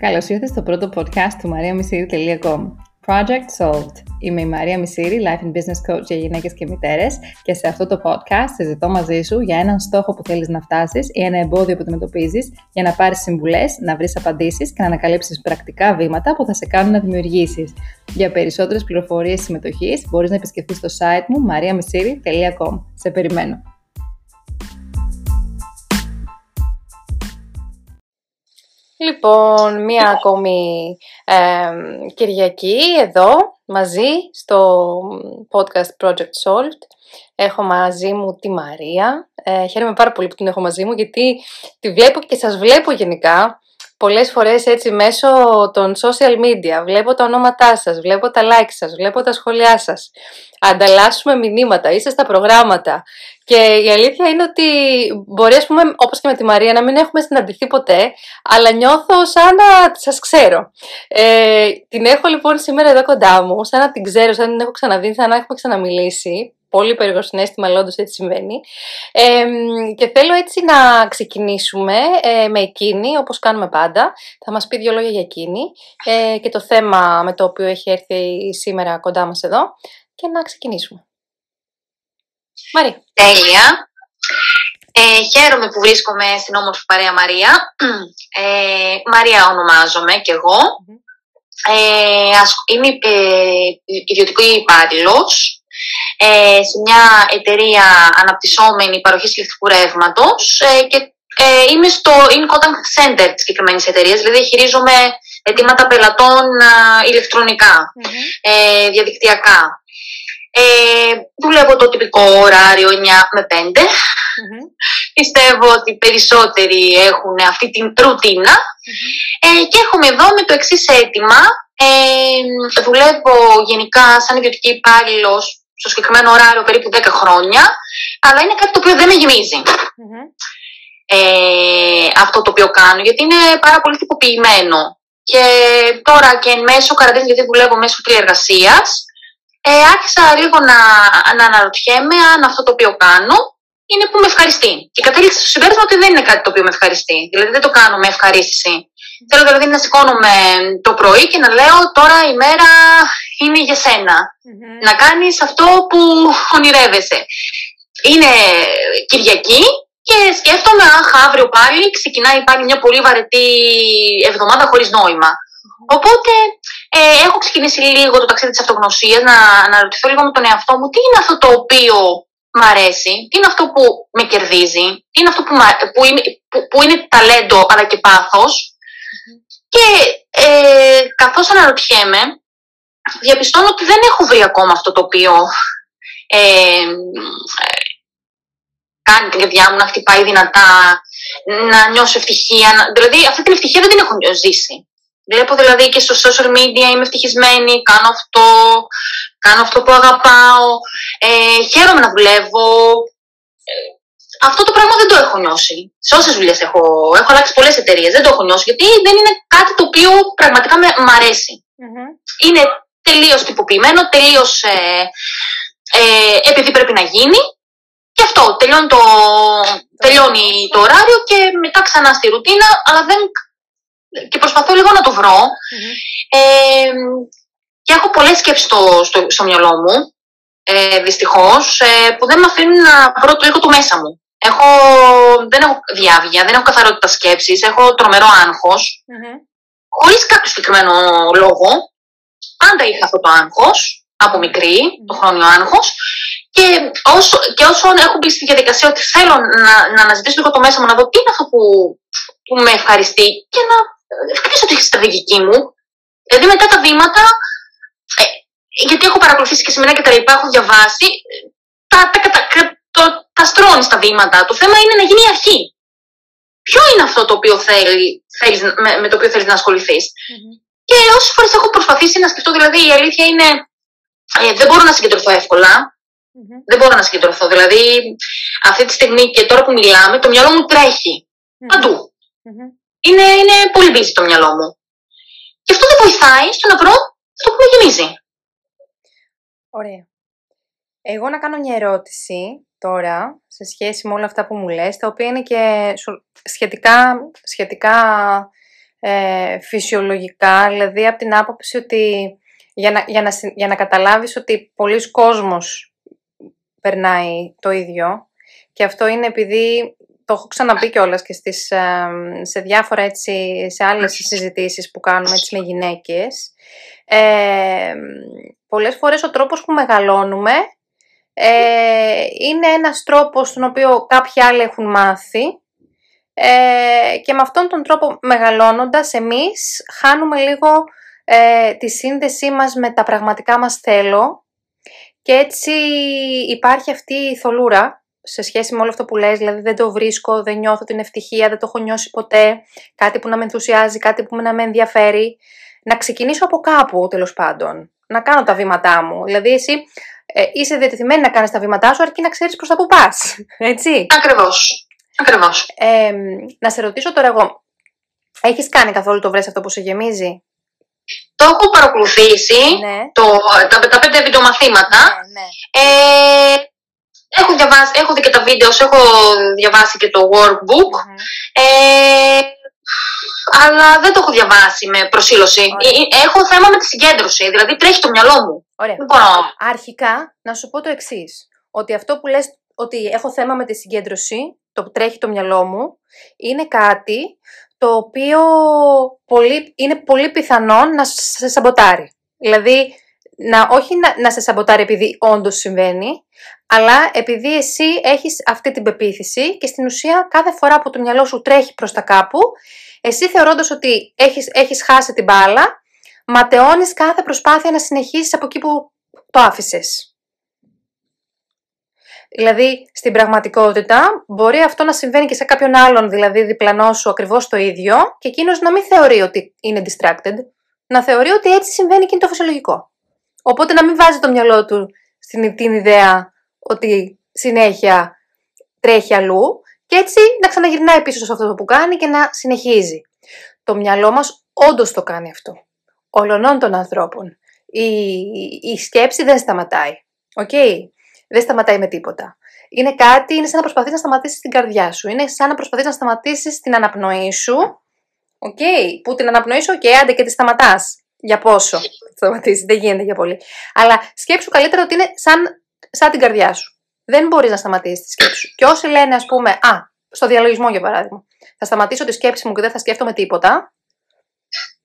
Καλώς ήρθατε στο πρώτο podcast του mariamisiri.com Project Solved. Είμαι η Μαρία Μισήρη, Life and Business Coach για γυναίκες και μητέρες και σε αυτό το podcast συζητώ μαζί σου για έναν στόχο που θέλεις να φτάσεις ή ένα εμπόδιο που αντιμετωπίζεις για να πάρεις συμβουλές, να βρεις απαντήσεις και να ανακαλύψεις πρακτικά βήματα που θα σε κάνουν να δημιουργήσεις. Για περισσότερες πληροφορίες συμμετοχής μπορείς να επισκεφτείς το site μου mariamisiri.com. Σε περιμένω. Λοιπόν, μία ακόμη Κυριακή εδώ μαζί στο podcast Project Solved. Έχω μαζί μου τη Μαρία. Ε, χαίρομαι πάρα πολύ που την έχω μαζί μου γιατί τη βλέπω και σας βλέπω γενικά πολλές φορές έτσι μέσω των social media. Βλέπω τα ονόματά σας, βλέπω τα like σας, βλέπω τα σχόλιά σας. Ανταλλάσσουμε μηνύματα, είστε στα προγράμματα. Και η αλήθεια είναι ότι μπορεί, ας πούμε, όπως και με τη Μαρία, να μην έχουμε συναντηθεί ποτέ, αλλά νιώθω σαν να σας ξέρω. Ε, την έχω λοιπόν σήμερα εδώ κοντά μου, σαν να την ξέρω, σαν να την έχω ξαναδεί, σαν να έχουμε ξαναμιλήσει πολύ περίεργο συνέστημα, αλλά όντως έτσι συμβαίνει. και θέλω έτσι να ξεκινήσουμε ε, με εκείνη, όπως κάνουμε πάντα. Θα μας πει δύο λόγια για εκείνη ε, και το θέμα με το οποίο έχει έρθει σήμερα κοντά μας εδώ και να ξεκινήσουμε. Μαρία. Τέλεια. Ε, χαίρομαι που βρίσκομαι στην όμορφη παρέα Μαρία. Ε, Μαρία ονομάζομαι κι εγώ. Ε, είμαι ε, ιδιωτικός υπάλληλος ε, σε μια εταιρεία αναπτυσσόμενη παροχή ηλεκτρικού ρεύματος ε, και ε, είμαι στο in contact center της συγκεκριμένης εταιρείας, δηλαδή χειρίζομαι αιτήματα πελατών ηλεκτρονικά, ε, διαδικτυακά. Ε, δουλεύω το τυπικό ωράριο 9 με 5. Πιστεύω ότι περισσότεροι έχουν αυτή την ρουτίνα. Ε, και έχουμε εδώ με το εξής αίτημα. Ε, δουλεύω γενικά σαν ιδιωτική υπάλληλος στο συγκεκριμένο ωράριο περίπου 10 χρόνια, αλλά είναι κάτι το οποίο δεν με γεμιζει Ε, αυτό το οποίο κάνω, γιατί είναι πάρα πολύ τυποποιημένο. Και τώρα και εν μέσω καραντίνης, γιατί δουλεύω μέσω τηλεεργασίας, ε, άρχισα λίγο να, να αναρωτιέμαι αν αυτό το οποίο κάνω είναι που με ευχαριστεί. Και κατέληξα στο συμπέρασμα ότι δεν είναι κάτι το οποίο με ευχαριστεί. Δηλαδή δεν το κάνω με ευχαρίστηση. Θέλω δηλαδή να σηκώνομαι το πρωί και να λέω τώρα η μέρα είναι για σενα Να κάνεις αυτό που ονειρεύεσαι. Είναι Κυριακή και σκέφτομαι, αχ, αύριο πάλι ξεκινάει πάλι μια πολύ βαρετή εβδομάδα χωρίς Οπότε ε, έχω ξεκινήσει λίγο το ταξίδι της αυτογνωσίας, να αναρωτηθώ λίγο με τον εαυτό μου τι είναι αυτό το οποίο μ' αρέσει, τι είναι αυτό που με κερδίζει, τι είναι αυτό που, που, είναι, που, είναι ταλέντο αλλά και παθος Και ε, καθώς αναρωτιέμαι, διαπιστώνω ότι δεν έχω βρει ακόμα αυτό το οποίο ε, κάνει την καρδιά μου να χτυπάει δυνατά, να νιώσω ευτυχία. Δηλαδή αυτή την ευτυχία δεν την έχω ζήσει. Βλέπω δηλαδή και στο social media είμαι ευτυχισμένη, κάνω αυτό, κάνω αυτό που αγαπάω, ε, χαίρομαι να δουλεύω. Ε, αυτό το πράγμα δεν το έχω νιώσει. Σε όσες δουλειές έχω, έχω αλλάξει πολλές εταιρείες, δεν το έχω νιώσει γιατί δεν είναι κάτι το οποίο πραγματικά με, μ' αρεσει Είναι τελείως τυποποιημένο, τελείως ε, ε, επειδή πρέπει να γίνει. Και αυτό, τελειώνει το, τελειώνει το ωράριο και μετά ξανά στη ρουτίνα, αλλά δεν και προσπαθώ λίγο να το βρω. Ε, και έχω πολλές σκέψεις στο, στο, στο μυαλό μου, ε, δυστυχώς, ε, που δεν με αφήνουν να βρω το ήχο του μέσα μου. Έχω, δεν έχω διάβγεια, δεν έχω καθαρότητα σκέψης, έχω τρομερό άγχος, mm-hmm. χωρίς κάποιο συγκεκριμένο λόγο. Πάντα είχα αυτό το άγχος, από μικρή, το χρόνιο άγχος, και όσο, και όσο έχω μπει στη διαδικασία ότι θέλω να, να αναζητήσω λίγο το μέσα μου, να δω τι είναι αυτό που, που με ευχαριστεί και να χτίσω τη στρατηγική μου. Δηλαδή μετά τα βήματα, ε, γιατί έχω παρακολουθήσει και σεμινάρια και τα λοιπά, έχω διαβάσει, τα, τα, τα, το, τα στρώνει τα βήματα. Το θέμα είναι να γίνει η αρχή. Ποιο είναι αυτό το οποίο θέλει, θέλεις, με, με το οποίο θέλεις να ασχοληθει mm-hmm. Και όσες φορές έχω προσπαθήσει να σκεφτώ, δηλαδή η αλήθεια είναι, ε, δεν μπορώ να συγκεντρωθώ εύκολα. Mm-hmm. Δεν μπορώ να συγκεντρωθώ. Δηλαδή, αυτή τη στιγμή και τώρα που μιλάμε, το μυαλό μου τρέχει. Mm-hmm. Παντού είναι, είναι πολύ busy το μυαλό μου. Και αυτό δεν βοηθάει στο να βρω αυτό που με γεμίζει. Ωραία. Εγώ να κάνω μια ερώτηση τώρα σε σχέση με όλα αυτά που μου λες, τα οποία είναι και σχετικά, σχετικά ε, φυσιολογικά, δηλαδή από την άποψη ότι για να, για, να, για να καταλάβεις ότι πολλοί κόσμος περνάει το ίδιο και αυτό είναι επειδή το έχω ξαναπεί κιόλας και στις, σε διάφορα έτσι, σε άλλες συζητήσεις που κάνουμε έτσι με γυναίκες. Ε, πολλές φορές ο τρόπος που μεγαλώνουμε ε, είναι ένας τρόπος τον οποίο κάποιοι άλλοι έχουν μάθει ε, και με αυτόν τον τρόπο μεγαλώνοντας εμείς χάνουμε λίγο ε, τη σύνδεσή μας με τα πραγματικά μας θέλω και έτσι υπάρχει αυτή η θολούρα σε σχέση με όλο αυτό που λες, δηλαδή δεν το βρίσκω, δεν νιώθω την ευτυχία, δεν το έχω νιώσει ποτέ, κάτι που να με ενθουσιάζει, κάτι που να με ενδιαφέρει. Να ξεκινήσω από κάπου τέλος πάντων, να κάνω τα βήματά μου. Δηλαδή εσύ ε, είσαι διατεθειμένη να κάνεις τα βήματά σου αρκεί να ξέρεις προς τα που πας, έτσι. Ακριβώς. Ακριβώς. Ε, να σε ρωτήσω τώρα εγώ, έχεις κάνει καθόλου το βρες αυτό που σε γεμίζει; Το έχω παρακολουθήσει, Ναι. το, τα, τα πέντε βιντεομαθήματα. ναι. Ε, έχω, διαβάσει, έχω δει και τα βίντεο, έχω διαβάσει και το workbook. Μμμ. Ε, αλλά δεν το έχω διαβάσει με προσήλωση. Ωραία. Ε, Έχω θέμα με τη συγκέντρωση, δηλαδή τρέχει το μυαλό μου. Ωραία. Δεν μπορώ. Αρχικά, να σου πω το εξής. Ότι αυτό που λες ότι έχω θέμα με τη συγκέντρωση, το που τρέχει το μυαλό μου, είναι κάτι το οποίο πολύ, είναι πολύ πιθανό να σε σαμποτάρει. Δηλαδή, να, όχι να, να σε σαμποτάρει επειδή όντως συμβαίνει, αλλά επειδή εσύ έχεις αυτή την πεποίθηση και στην ουσία κάθε φορά που το μυαλό σου τρέχει προς τα κάπου, εσύ θεωρώντας ότι έχεις, έχεις χάσει την μπάλα, ματαιώνεις κάθε προσπάθεια να συνεχίσεις από εκεί που το άφησες. Δηλαδή, στην πραγματικότητα, μπορεί αυτό να συμβαίνει και σε κάποιον άλλον, δηλαδή διπλανό σου ακριβώς το ίδιο, και εκείνος να μην θεωρεί ότι είναι distracted, να θεωρεί ότι έτσι συμβαίνει και είναι το φυσιολογικό. Οπότε να μην βάζει το μυαλό του στην την ιδέα ότι συνέχεια τρέχει αλλού και έτσι να ξαναγυρνάει πίσω σε αυτό που κάνει και να συνεχίζει. Το μυαλό μας όντως το κάνει αυτό. Ολονών των ανθρώπων. Η, η σκέψη δεν σταματάει. Οκ. Δεν σταματάει με τίποτα. Είναι κάτι, είναι σαν να προσπαθείς να σταματήσεις την καρδιά σου. Είναι σαν να προσπαθείς να σταματήσεις την αναπνοή σου. Οκ. Που την αναπνοή σου, οκ, άντε και τη σταματάς. Για πόσο θα σταματήσεις, δεν γίνεται για πολύ. Αλλά σκέψου καλύτερα ότι είναι σαν, σαν την καρδιά σου. Δεν μπορείς να σταματήσεις τη σκέψη σου. Και όσοι λένε, ας πούμε, Α, στο διαλογισμό για παράδειγμα, θα σταματήσω τη σκέψη μου και δεν θα σκέφτομαι τίποτα.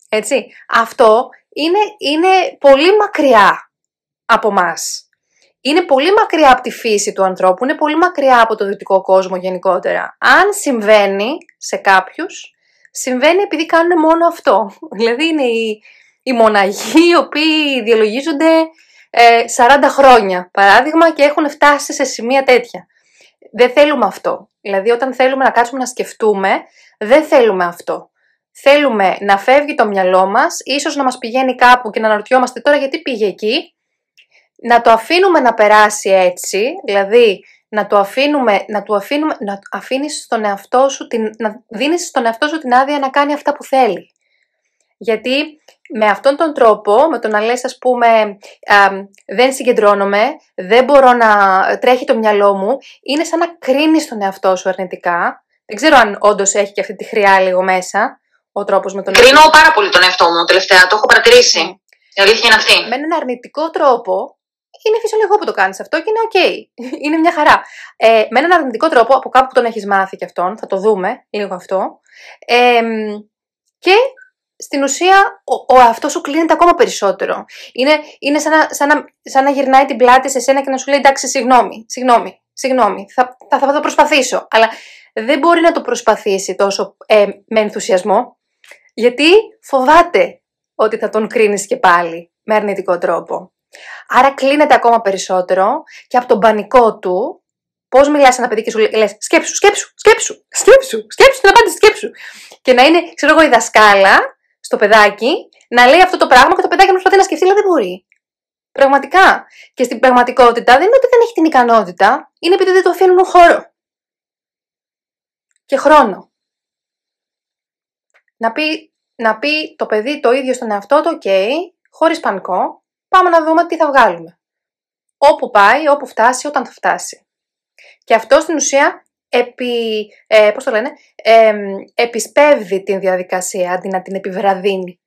Έτσι. Αυτό είναι, είναι πολύ μακριά από μας. Είναι πολύ μακριά από τη φύση του ανθρώπου, είναι πολύ μακριά από το δυτικό κόσμο γενικότερα. Αν συμβαίνει σε κάποιους, συμβαίνει επειδή κάνουν μόνο αυτό. Δηλαδή είναι οι, οι μοναχοί οι οποίοι διαλογίζονται ε, 40 χρόνια, παράδειγμα, και έχουν φτάσει σε σημεία τέτοια. Δεν θέλουμε αυτό. Δηλαδή, όταν θέλουμε να κάτσουμε να σκεφτούμε, δεν θέλουμε αυτό. Θέλουμε να φεύγει το μυαλό μας, ίσως να μας πηγαίνει κάπου και να αναρωτιόμαστε τώρα γιατί πήγε εκεί, να το αφήνουμε να περάσει έτσι, δηλαδή να το αφήνουμε, να του αφήνουμε, να αφήνεις στον εαυτό σου, την, να δίνεις στον εαυτό σου την άδεια να κάνει αυτά που θέλει. Γιατί με αυτόν τον τρόπο, με το να λες ας πούμε α, δεν συγκεντρώνομαι, δεν μπορώ να τρέχει το μυαλό μου, είναι σαν να κρίνεις τον εαυτό σου αρνητικά. Δεν ξέρω αν όντως έχει και αυτή τη χροιά λίγο μέσα, ο τρόπος με τον Κρίνω πάρα πολύ τον εαυτό μου τελευταία, το έχω παρατηρήσει. Mm. Η αλήθεια είναι αυτή. με έναν αρνητικό τρόπο, είναι φυσιολογικό που το κάνεις αυτό και είναι οκ. είναι μια χαρά. Ε, με έναν αρνητικό τρόπο, από κάπου που τον έχεις μάθει και αυτόν, θα το δούμε λίγο αυτό. Ε, και στην ουσία ο, ο αυτός σου κλείνεται ακόμα περισσότερο. Είναι, είναι σαν, να, σαν, να, σαν να γυρνάει την πλάτη σε σένα και να σου λέει εντάξει συγγνώμη, συγγνώμη, συγγνώμη, θα, θα, θα το προσπαθήσω. Αλλά δεν μπορεί να το προσπαθήσει τόσο ε, με ενθουσιασμό, γιατί φοβάται ότι θα τον κρίνεις και πάλι με αρνητικό τρόπο. Άρα κλείνεται ακόμα περισσότερο και από τον πανικό του, πώς μιλάς σε ένα παιδί και σου λες: Σκέψου, σκέψου, σκέψου, σκέψου, σκέψου την απάντηση, σκέψου. Και να είναι, ξέρω εγώ, η δασκάλα στο παιδάκι να λέει αυτό το πράγμα και το παιδάκι να προσπαθεί να σκεφτεί, αλλά δεν μπορεί. Πραγματικά. Και στην πραγματικότητα δεν είναι ότι δεν έχει την ικανότητα, είναι επειδή δεν το αφήνουν χώρο. Και χρόνο. Να πει, να πει το παιδί το ίδιο στον εαυτό του, οκ, χωρίς πανικό, πάμε να δούμε τι θα βγάλουμε. Όπου πάει, όπου φτάσει, όταν θα φτάσει. Και αυτό στην ουσία επι, ε, πώς το λένε, ε, επισπεύδει την διαδικασία αντί να την επιβραδύνει.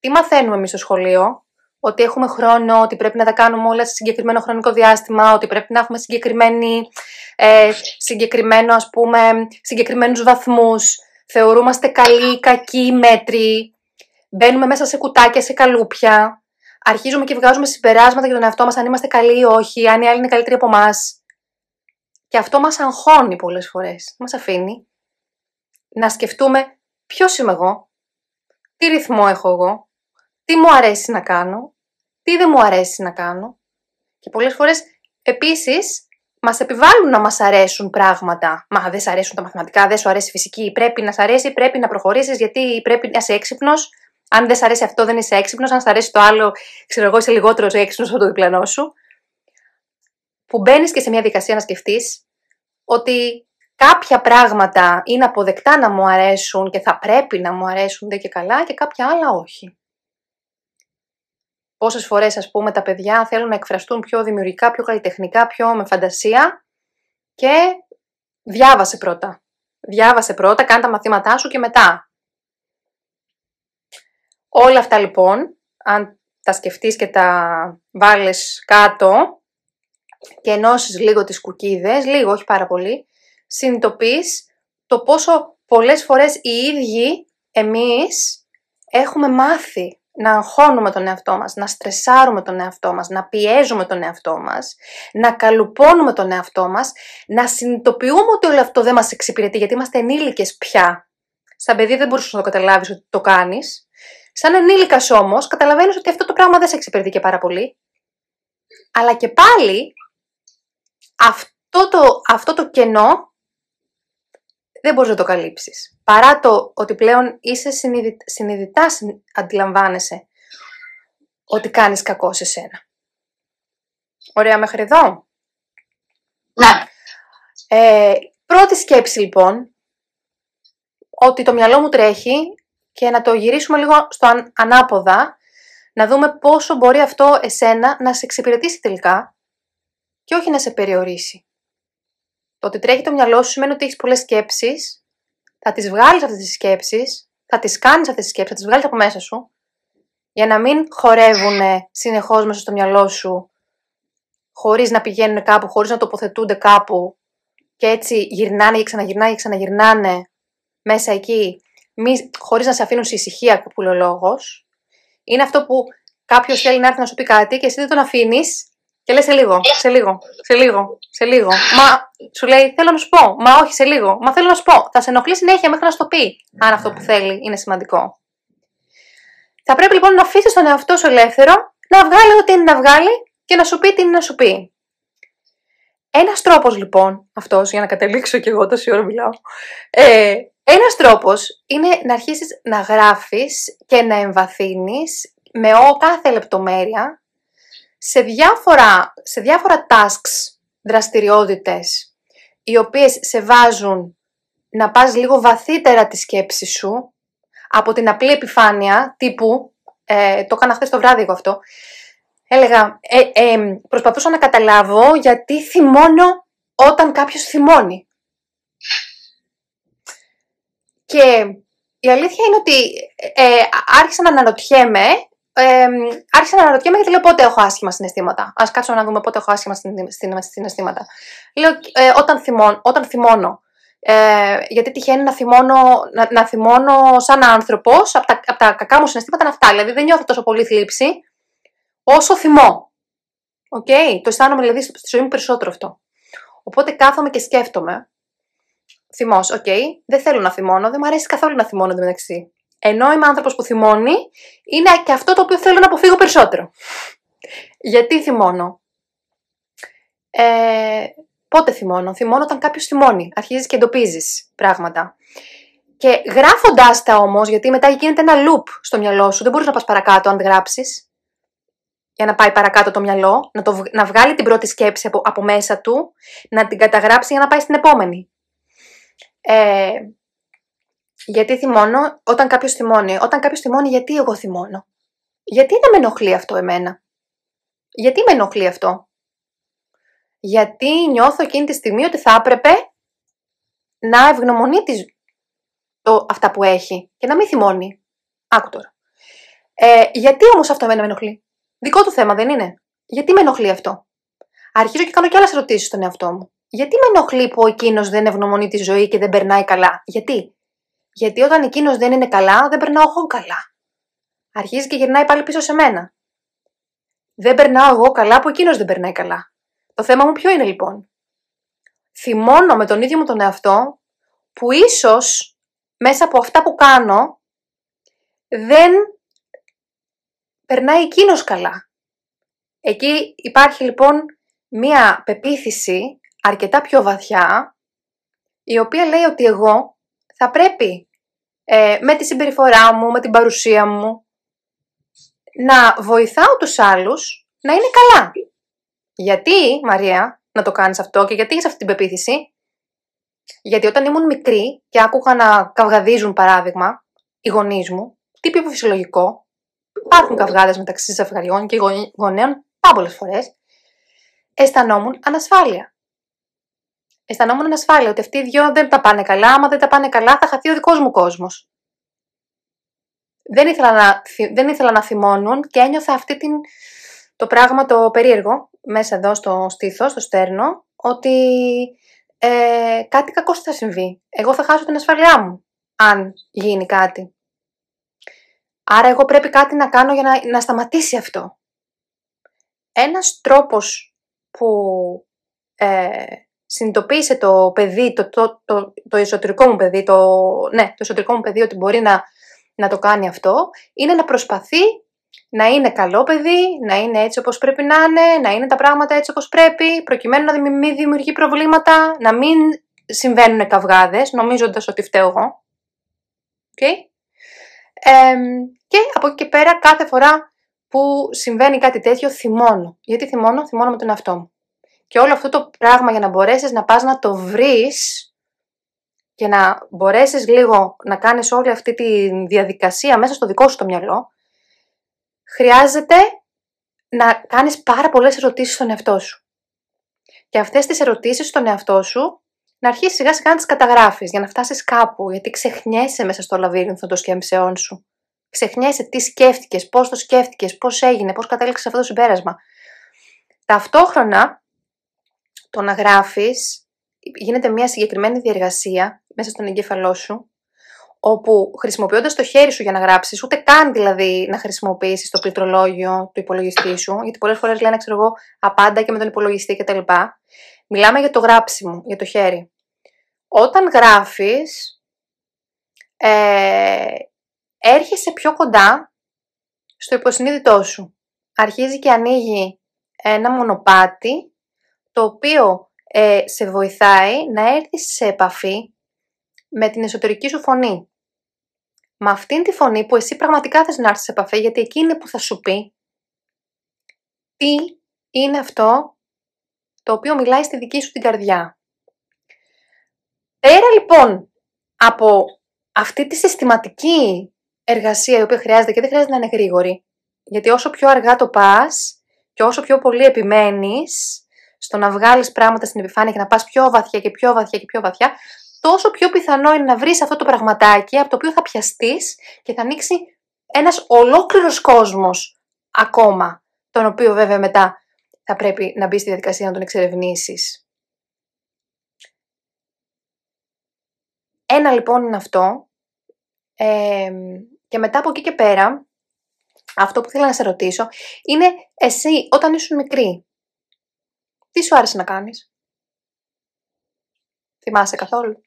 Τι μαθαίνουμε εμείς στο σχολείο, ότι έχουμε χρόνο, ότι πρέπει να τα κάνουμε όλα σε συγκεκριμένο χρονικό διάστημα, ότι πρέπει να έχουμε συγκεκριμένη, ε, συγκεκριμένο, ας πούμε, συγκεκριμένους βαθμούς, θεωρούμαστε καλοί, κακοί, μέτροι, μπαίνουμε μέσα σε κουτάκια, σε καλούπια, αρχίζουμε και βγάζουμε συμπεράσματα για τον εαυτό μας, αν είμαστε καλοί ή όχι, αν οι άλλοι είναι καλύτεροι από εμάς. Και αυτό μας αγχώνει πολλές φορές. Μας αφήνει να σκεφτούμε ποιος είμαι εγώ, τι ρυθμό έχω εγώ, τι μου αρέσει να κάνω, τι δεν μου αρέσει να κάνω. Και πολλές φορές επίσης μας επιβάλλουν να μας αρέσουν πράγματα. Μα δεν σ' αρέσουν τα μαθηματικά, δεν σου αρέσει η φυσική, πρέπει να σ' αρέσει, πρέπει να προχωρήσεις γιατί πρέπει να είσαι έξυπνος. Αν δεν σ' αρέσει αυτό δεν είσαι έξυπνος, αν σ' αρέσει το άλλο, ξέρω εγώ είσαι λιγότερος έξυπνος από το διπλανό σου. Που μπαίνεις και σε μια δικασία να σκεφτείς ότι κάποια πράγματα είναι αποδεκτά να μου αρέσουν και θα πρέπει να μου αρέσουν δεν και καλά και κάποια άλλα όχι. Πόσες φορές ας πούμε τα παιδιά θέλουν να εκφραστούν πιο δημιουργικά, πιο καλλιτεχνικά, πιο με φαντασία και διάβασε πρώτα. Διάβασε πρώτα, κάνε τα μαθήματά σου και μετά. Όλα αυτά λοιπόν, αν τα σκεφτείς και τα βάλεις κάτω και ενώσεις λίγο τις κουκίδες, λίγο, όχι πάρα πολύ, συνειδητοποιείς το πόσο πολλές φορές οι ίδιοι εμείς έχουμε μάθει να αγχώνουμε τον εαυτό μας, να στρεσάρουμε τον εαυτό μας, να πιέζουμε τον εαυτό μας, να καλουπώνουμε τον εαυτό μας, να συνειδητοποιούμε ότι όλο αυτό δεν μας εξυπηρετεί γιατί είμαστε ενήλικες πια. Σαν παιδί δεν μπορούσες να το καταλάβεις ότι το κάνεις. Σαν ενήλικας όμως καταλαβαίνεις ότι αυτό το πράγμα δεν σε εξυπηρετεί και πάρα πολύ. Αλλά και πάλι αυτό το, αυτό το κενό δεν μπορείς να το καλύψεις. Παρά το ότι πλέον είσαι συνειδητά, συνειδητά αντιλαμβάνεσαι ότι κάνεις κακό σε σένα. Ωραία μέχρι εδώ. Ναι. Ε, πρώτη σκέψη λοιπόν, ότι το μυαλό μου τρέχει και να το γυρίσουμε λίγο στο ανάποδα, να δούμε πόσο μπορεί αυτό εσένα να σε εξυπηρετήσει τελικά και όχι να σε περιορίσει. Το ότι τρέχει το μυαλό σου σημαίνει ότι έχεις πολλές σκέψεις, θα τις βγάλεις αυτές τις σκέψεις, θα τις κάνεις αυτές τις σκέψεις, θα τις βγάλεις από μέσα σου, για να μην χορεύουν συνεχώς μέσα στο μυαλό σου, χωρίς να πηγαίνουν κάπου, χωρίς να τοποθετούνται κάπου και έτσι γυρνάνε και ξαναγυρνάνε και ξαναγυρνάνε μέσα εκεί, χωρίς να σε αφήνουν σε ησυχία που λέει ο λόγο. Είναι αυτό που κάποιος θέλει να έρθει να σου πει κάτι και εσύ δεν τον αφήνεις και λέει σε λίγο, σε λίγο, σε λίγο, σε λίγο. Μα σου λέει θέλω να σου πω. Μα όχι σε λίγο. Μα θέλω να σου πω. Θα σε ενοχλεί συνέχεια μέχρι να σου το πει. Αν αυτό που θέλει είναι σημαντικό. Θα πρέπει λοιπόν να αφήσεις τον εαυτό σου ελεύθερο, να βγάλει ό,τι είναι να βγάλει και να σου πει τι είναι να σου πει. Ένας τρόπος λοιπόν, αυτός για να καταλήξω κι εγώ τόση ώρα μιλάω, ε, ένας τρόπος είναι να αρχίσεις να γράφεις και να εμβαθύνεις με ο, κάθε λεπτομέρεια σε διάφορα, σε διάφορα tasks, δραστηριότητες, οι οποίες σε βάζουν να πας λίγο βαθύτερα τη σκέψη σου, από την απλή επιφάνεια, τύπου, ε, το έκανα χθες το βράδυ εγώ αυτό, έλεγα, ε, ε, προσπαθούσα να καταλάβω γιατί θυμώνω όταν κάποιος θυμώνει. Και η αλήθεια είναι ότι ε, άρχισα να αναρωτιέμαι ε, άρχισα να αναρωτιέμαι γιατί λέω πότε έχω άσχημα συναισθήματα. Α κάτσουμε να δούμε πότε έχω άσχημα συναισθήματα. Λέω ε, όταν, θυμώνω, όταν θυμώνω. Ε, γιατί τυχαίνει να θυμώνω, να, να θυμώνω σαν άνθρωπος από τα, από τα κακά μου συναισθήματα είναι αυτά. Δηλαδή δεν νιώθω τόσο πολύ θλίψη όσο θυμό. Okay? Το αισθάνομαι δηλαδή στη ζωή μου περισσότερο αυτό. Οπότε κάθομαι και σκέφτομαι. Θυμός, OK, okay, δεν θέλω να θυμώνω, δεν μου αρέσει καθόλου να θυμώνω μεταξύ. Ενώ είμαι άνθρωπος που θυμώνει, είναι και αυτό το οποίο θέλω να αποφύγω περισσότερο. Γιατί θυμώνω; Ε, πότε θυμώνω; Θυμώνω όταν κάποιος θυμώνει. Αρχίζεις και εντοπίζεις πράγματα. Και γράφοντάς τα όμως, γιατί μετά γίνεται ένα loop στο μυαλό σου, δεν μπορείς να πας παρακάτω αν γράψεις. Για να πάει παρακάτω το μυαλό, να, το, να βγάλει την πρώτη σκέψη από, από μέσα του, να την καταγράψει για να πάει στην επόμενη. Ε, γιατί θυμώνω όταν κάποιος θυμώνει. Όταν κάποιος θυμώνει, γιατί εγώ θυμώνω; Γιατί δεν με ενοχλεί αυτό εμένα; Γιατί με ενοχλεί αυτό; Γιατί νιώθω εκείνη τη στιγμή ότι θα έπρεπε να ευγνωμονεί τις, το, αυτά που έχει και να μην θυμώνει. Άκου τώρα. Ε, γιατί όμως αυτό εμένα με ενοχλεί; Δικό του θέμα δεν είναι; Γιατί με ενοχλεί αυτό; Αρχίζω και κάνω κι άλλες ερωτήσεις στον εαυτό μου. Γιατί με ενοχλεί που εκείνος δεν ευγνωμονεί τη ζωή και δεν περνάει καλά; Γιατί; Γιατί όταν εκείνος δεν είναι καλά, δεν περνάω εγώ καλά. Αρχίζει και γυρνάει πάλι πίσω σε μένα. Δεν περνάω εγώ καλά που εκείνος δεν περνάει καλά. Το θέμα μου ποιο είναι λοιπόν; Θυμώνω με τον ίδιο μου τον εαυτό που ίσως μέσα από αυτά που κάνω δεν περνάει εκείνος καλά. Εκεί υπάρχει λοιπόν μία πεποίθηση αρκετά πιο βαθιά, η οποία λέει ότι εγώ θα πρέπει ε, με τη συμπεριφορά μου, με την παρουσία μου, να βοηθάω τους άλλους να είναι καλά. Γιατί, Μαρία, να το κάνεις αυτό και γιατί έχεις αυτή την πεποίθηση; Γιατί όταν ήμουν μικρή και άκουγα να καυγαδίζουν παράδειγμα, οι γονείς μου, τι πιο φυσιολογικό, υπάρχουν καυγάδες μεταξύ ζευγαριών και γονέων πάρα πολλές φορές, αισθανόμουν ανασφάλεια. Αισθανόμουν ανασφάλεια ότι αυτοί οι δυο δεν τα πάνε καλά. Άμα δεν τα πάνε καλά, θα χαθεί ο δικός μου κόσμος. Δεν ήθελα, να, δεν ήθελα να θυμώνουν και ένιωθα αυτή την, το πράγμα το περίεργο μέσα εδώ στο στήθος, στο στέρνο, ότι ε, κάτι κακό θα συμβεί. Εγώ θα χάσω την ασφαλειά μου, αν γίνει κάτι. Άρα εγώ πρέπει κάτι να κάνω για να, να σταματήσει αυτό. Ένας τρόπος που ε, συνειδητοποίησε το παιδί, το, το, το, το εσωτερικό μου παιδί, το, ναι, το εσωτερικό μου παιδί ότι μπορεί να, να το κάνει αυτό, είναι να προσπαθεί να είναι καλό παιδί, να είναι έτσι όπως πρέπει να είναι, να είναι τα πράγματα έτσι όπως πρέπει, προκειμένου να μην δημιουργεί προβλήματα, να μην συμβαίνουν καυγάδες, νομίζοντας ότι φταίω εγώ. Okay? Και από εκεί και πέρα κάθε φορά που συμβαίνει κάτι τέτοιο θυμώνω. Γιατί θυμώνω, θυμώνω με τον εαυτό μου. Και όλο αυτό το πράγμα για να μπορέσεις να πας να το βρεις και να μπορέσεις λίγο να κάνεις όλη αυτή τη διαδικασία μέσα στο δικό σου το μυαλό, χρειάζεται να κάνεις πάρα πολλές ερωτήσεις στον εαυτό σου. Και αυτές τις ερωτήσεις στον εαυτό σου να αρχίσεις σιγά σιγά να τις καταγράφεις για να φτάσεις κάπου, γιατί ξεχνιέσαι μέσα στο λαβύρινθο των σκέψεών σου. Ξεχνιέσαι τι σκέφτηκες, πώς το σκέφτηκες, πώς έγινε, πώς κατέληξες αυτό το συμπέρασμα. Ταυτόχρονα, το να γράφεις γίνεται μια συγκεκριμένη διεργασία μέσα στον εγκέφαλό σου, όπου χρησιμοποιώντας το χέρι σου για να γράψεις, ούτε καν δηλαδή να χρησιμοποιήσεις το πληκτρολόγιο του υπολογιστή σου, γιατί πολλές φορές λένε, ξέρω εγώ, απάντα και με τον υπολογιστή κτλ. Μιλάμε για το γράψιμο, για το χέρι. Όταν γράφεις, ε, έρχεσαι πιο κοντά στο υποσυνείδητό σου. Αρχίζει και ανοίγει ένα μονοπάτι, το οποίο ε, σε βοηθάει να έρθεις σε επαφή με την εσωτερική σου φωνή. Με αυτήν τη φωνή που εσύ πραγματικά θες να έρθεις σε επαφή, γιατί εκείνη που θα σου πει τι είναι αυτό το οποίο μιλάει στη δική σου την καρδιά. Πέρα λοιπόν από αυτή τη συστηματική εργασία η οποία χρειάζεται και δεν χρειάζεται να είναι γρήγορη, γιατί όσο πιο αργά το πας και όσο πιο πολύ επιμένεις στο να βγάλεις πράγματα στην επιφάνεια και να πας πιο βαθιά και πιο βαθιά και πιο βαθιά, τόσο πιο πιθανό είναι να βρεις αυτό το πραγματάκι από το οποίο θα πιαστείς και θα ανοίξει ένας ολόκληρος κόσμος ακόμα, τον οποίο βέβαια μετά θα πρέπει να μπει στη διαδικασία να τον εξερευνήσεις. Ένα λοιπόν είναι αυτό. και μετά από εκεί και πέρα, αυτό που θέλω να σε ρωτήσω, είναι εσύ όταν ήσουν μικρή, τι σου άρεσε να κάνεις; Θυμάσαι καθόλου;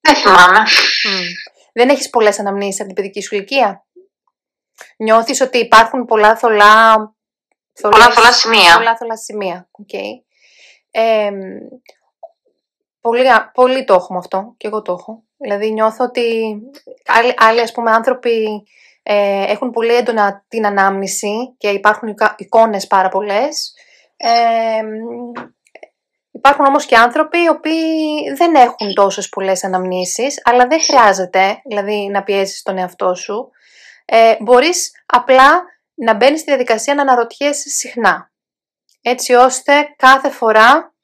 Δεν θυμάμαι. Δεν έχεις πολλές αναμνήσεις από την παιδική σου ηλικία; Νιώθεις ότι υπάρχουν πολλά θολά... Πολλά θολά σημεία. Πολλά θολά σημεία, okay. Πολύ, πολύ το έχουμε αυτό και εγώ το έχω. Δηλαδή νιώθω ότι άλλοι, άλλοι ας πούμε άνθρωποι ε, έχουν πολύ έντονα την ανάμνηση και υπάρχουν εικόνες πάρα πολλές. Ε, Υπάρχουν όμως και άνθρωποι οι οποίοι δεν έχουν τόσες πολλές αναμνήσεις, αλλά δεν χρειάζεται δηλαδή να πιέζεις τον εαυτό σου. Ε, μπορείς απλά να μπαίνεις στη διαδικασία να αναρωτιέσαι συχνά. Έτσι ώστε κάθε φορά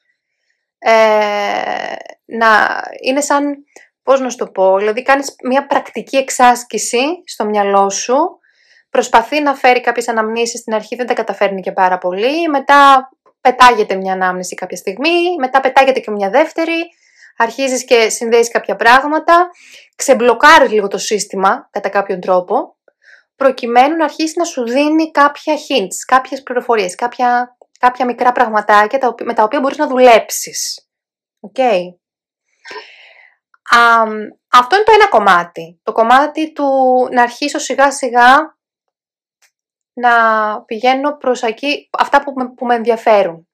ε, να είναι σαν, πώς να σου το πω, δηλαδή κάνεις μια πρακτική εξάσκηση στο μυαλό σου, προσπαθεί να φέρει κάποιες αναμνήσεις στην αρχή, δεν τα καταφέρνει και πάρα πολύ, μετά πετάγεται μια ανάμνηση κάποια στιγμή, μετά πετάγεται και μια δεύτερη, αρχίζεις και συνδέεις κάποια πράγματα, ξεμπλοκάρεις λίγο το σύστημα κατά κάποιον τρόπο, προκειμένου να αρχίσει να σου δίνει κάποια hints, κάποιες πληροφορίες, κάποια, κάποια μικρά πραγματάκια με τα οποία μπορείς να δουλέψεις. Οκ. αυτό είναι το ένα κομμάτι. Το κομμάτι του να αρχίσω σιγά σιγά να πηγαίνω προς εκεί αυτά που με, που με ενδιαφέρουν.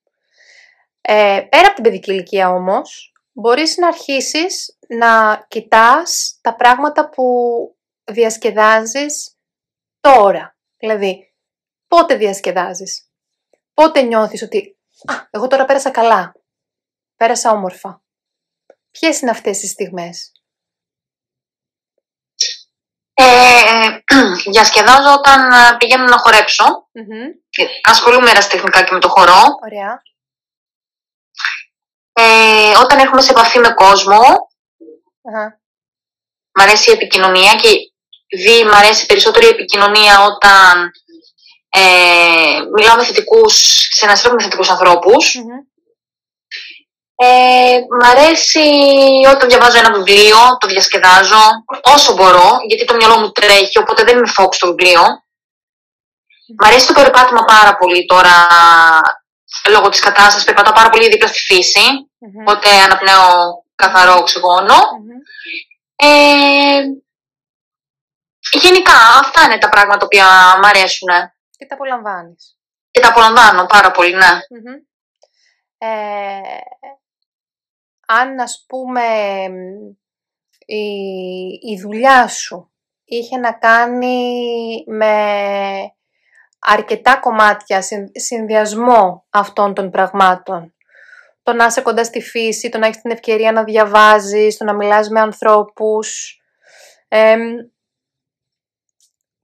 Ε, πέρα από την παιδική ηλικία όμως, μπορείς να αρχίσεις να κοιτάς τα πράγματα που διασκεδάζεις τώρα. Δηλαδή, πότε διασκεδάζεις; Πότε νιώθεις ότι «Α, εγώ τώρα πέρασα καλά. Πέρασα όμορφα». Ποιες είναι αυτές οι στιγμές; Ε, διασκεδάζω όταν ε, πηγαίνω να χορεψω mm-hmm. Ασχολούμαι ερασιτεχνικά και με το χορό. Ωραία. Ε, όταν έρχομαι σε επαφή με κόσμο, uh μ' αρέσει η επικοινωνία και δει μ' αρέσει περισσότερο η επικοινωνία όταν ε, μιλάω με θετικούς, συναστρέφω με θετικούς Ε, μ' αρέσει όταν διαβάζω ένα βιβλίο, το διασκεδάζω όσο μπορώ, γιατί το μυαλό μου τρέχει, οπότε δεν είμαι focus στο βιβλίο. Μ' αρέσει το περπάτημα πάρα πολύ τώρα, λόγω της κατάστασης, περπατάω πάρα πολύ δίπλα στη φύση, mm-hmm. οπότε αναπνέω καθαρό οξυγόνο. Ε, γενικά, αυτά είναι τα πράγματα που μου αρέσουν. Και τα απολαμβάνεις. Και τα απολαμβάνω πάρα πολύ, ναι. Ε, αν, ας πούμε, η, η δουλειά σου είχε να κάνει με αρκετά κομμάτια, συνδυασμό αυτών των πραγμάτων. Το να είσαι κοντά στη φύση, το να έχεις την ευκαιρία να διαβάζεις, το να μιλάς με ανθρώπους.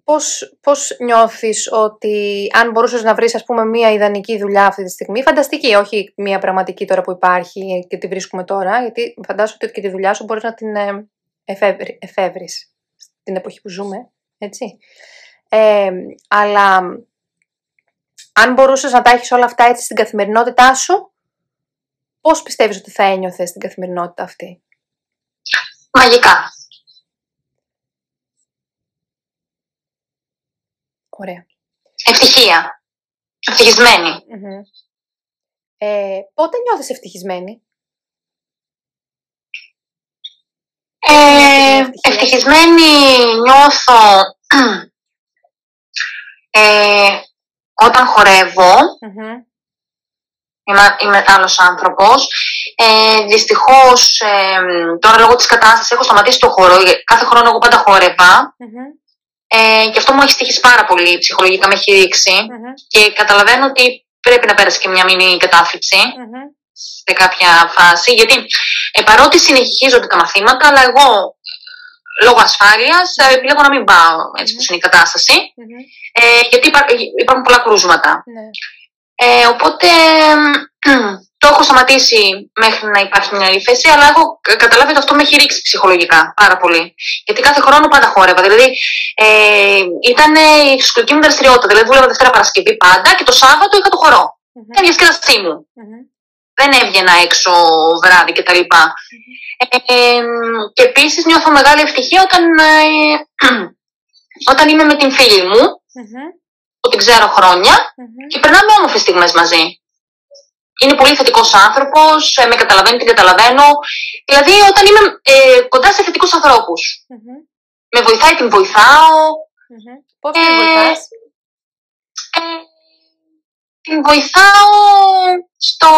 Πώς, πώς νιώθεις ότι αν μπορούσες να βρεις ας πούμε μία ιδανική δουλειά αυτή τη στιγμή, φανταστική, όχι μία πραγματική τώρα που υπάρχει και τη βρίσκουμε τώρα, γιατί φαντάζομαι ότι και τη δουλειά σου μπορείς να την ε, εφεύρεις στην εποχή που ζούμε, έτσι. Ε, αλλά αν μπορούσες να τα έχεις όλα αυτά έτσι στην καθημερινότητά σου, πώς πιστεύεις ότι θα ένιωθες στην καθημερινότητα αυτή; Μαγικά. Ωραία. Ευτυχία. Ε, πότε νιώθεις ευτυχισμένη; Ε, ευτυχισμένη νιώθω ε, όταν Είμαι, είμαι άλλος άνθρωπος. Ε, δυστυχώς, ε, τώρα λόγω της κατάστασης έχω σταματήσει το χώρο. Κάθε χρόνο εγώ πάντα ε, και αυτό μου έχει στοιχήσει πάρα πολύ ψυχολογικά, με έχει Και καταλαβαίνω ότι πρέπει να πέρασε και μια μήνυ κατάθλιψη σε κάποια φάση. Γιατί ε, παρότι συνεχίζονται τα μαθήματα, αλλά εγώ λόγω ασφάλειας ε, επιλέγω να μην πάω έτσι που είναι η κατάσταση. Ε, γιατί υπάρχουν πολλά κρούσματα. Ναι. Ε, οπότε το έχω σταματήσει μέχρι να υπάρχει μια ύφεση, αλλά έχω καταλάβει ότι αυτό με έχει ρίξει ψυχολογικά πάρα πολύ. Γιατί κάθε χρόνο πάντα χόρευα. Δηλαδή ε, ήταν η εξωτερική μου δραστηριότητα. Δηλαδή δούλευα Δευτέρα Παρασκευή πάντα και το Σάββατο είχα το χορό. Mm-hmm. Ήταν διασκέδασή μου. Mm-hmm. Δεν έβγαινα έξω βράδυ κτλ. Mm-hmm. Ε, και επίσης νιώθω μεγάλη ευτυχία όταν, ε, όταν είμαι με την φίλη μου, που την ξέρω και περνάμε όμορφες στιγμές μαζί είναι πολύ θετικός άνθρωπος, ε, με καταλαβαίνει, την καταλαβαίνω. Δηλαδή, όταν είμαι ε, κοντά σε θετικούς Με βοηθάει, την βοηθάω. Mm-hmm. Πώς την ε, βοηθάς; Ε, την βοηθάω στο.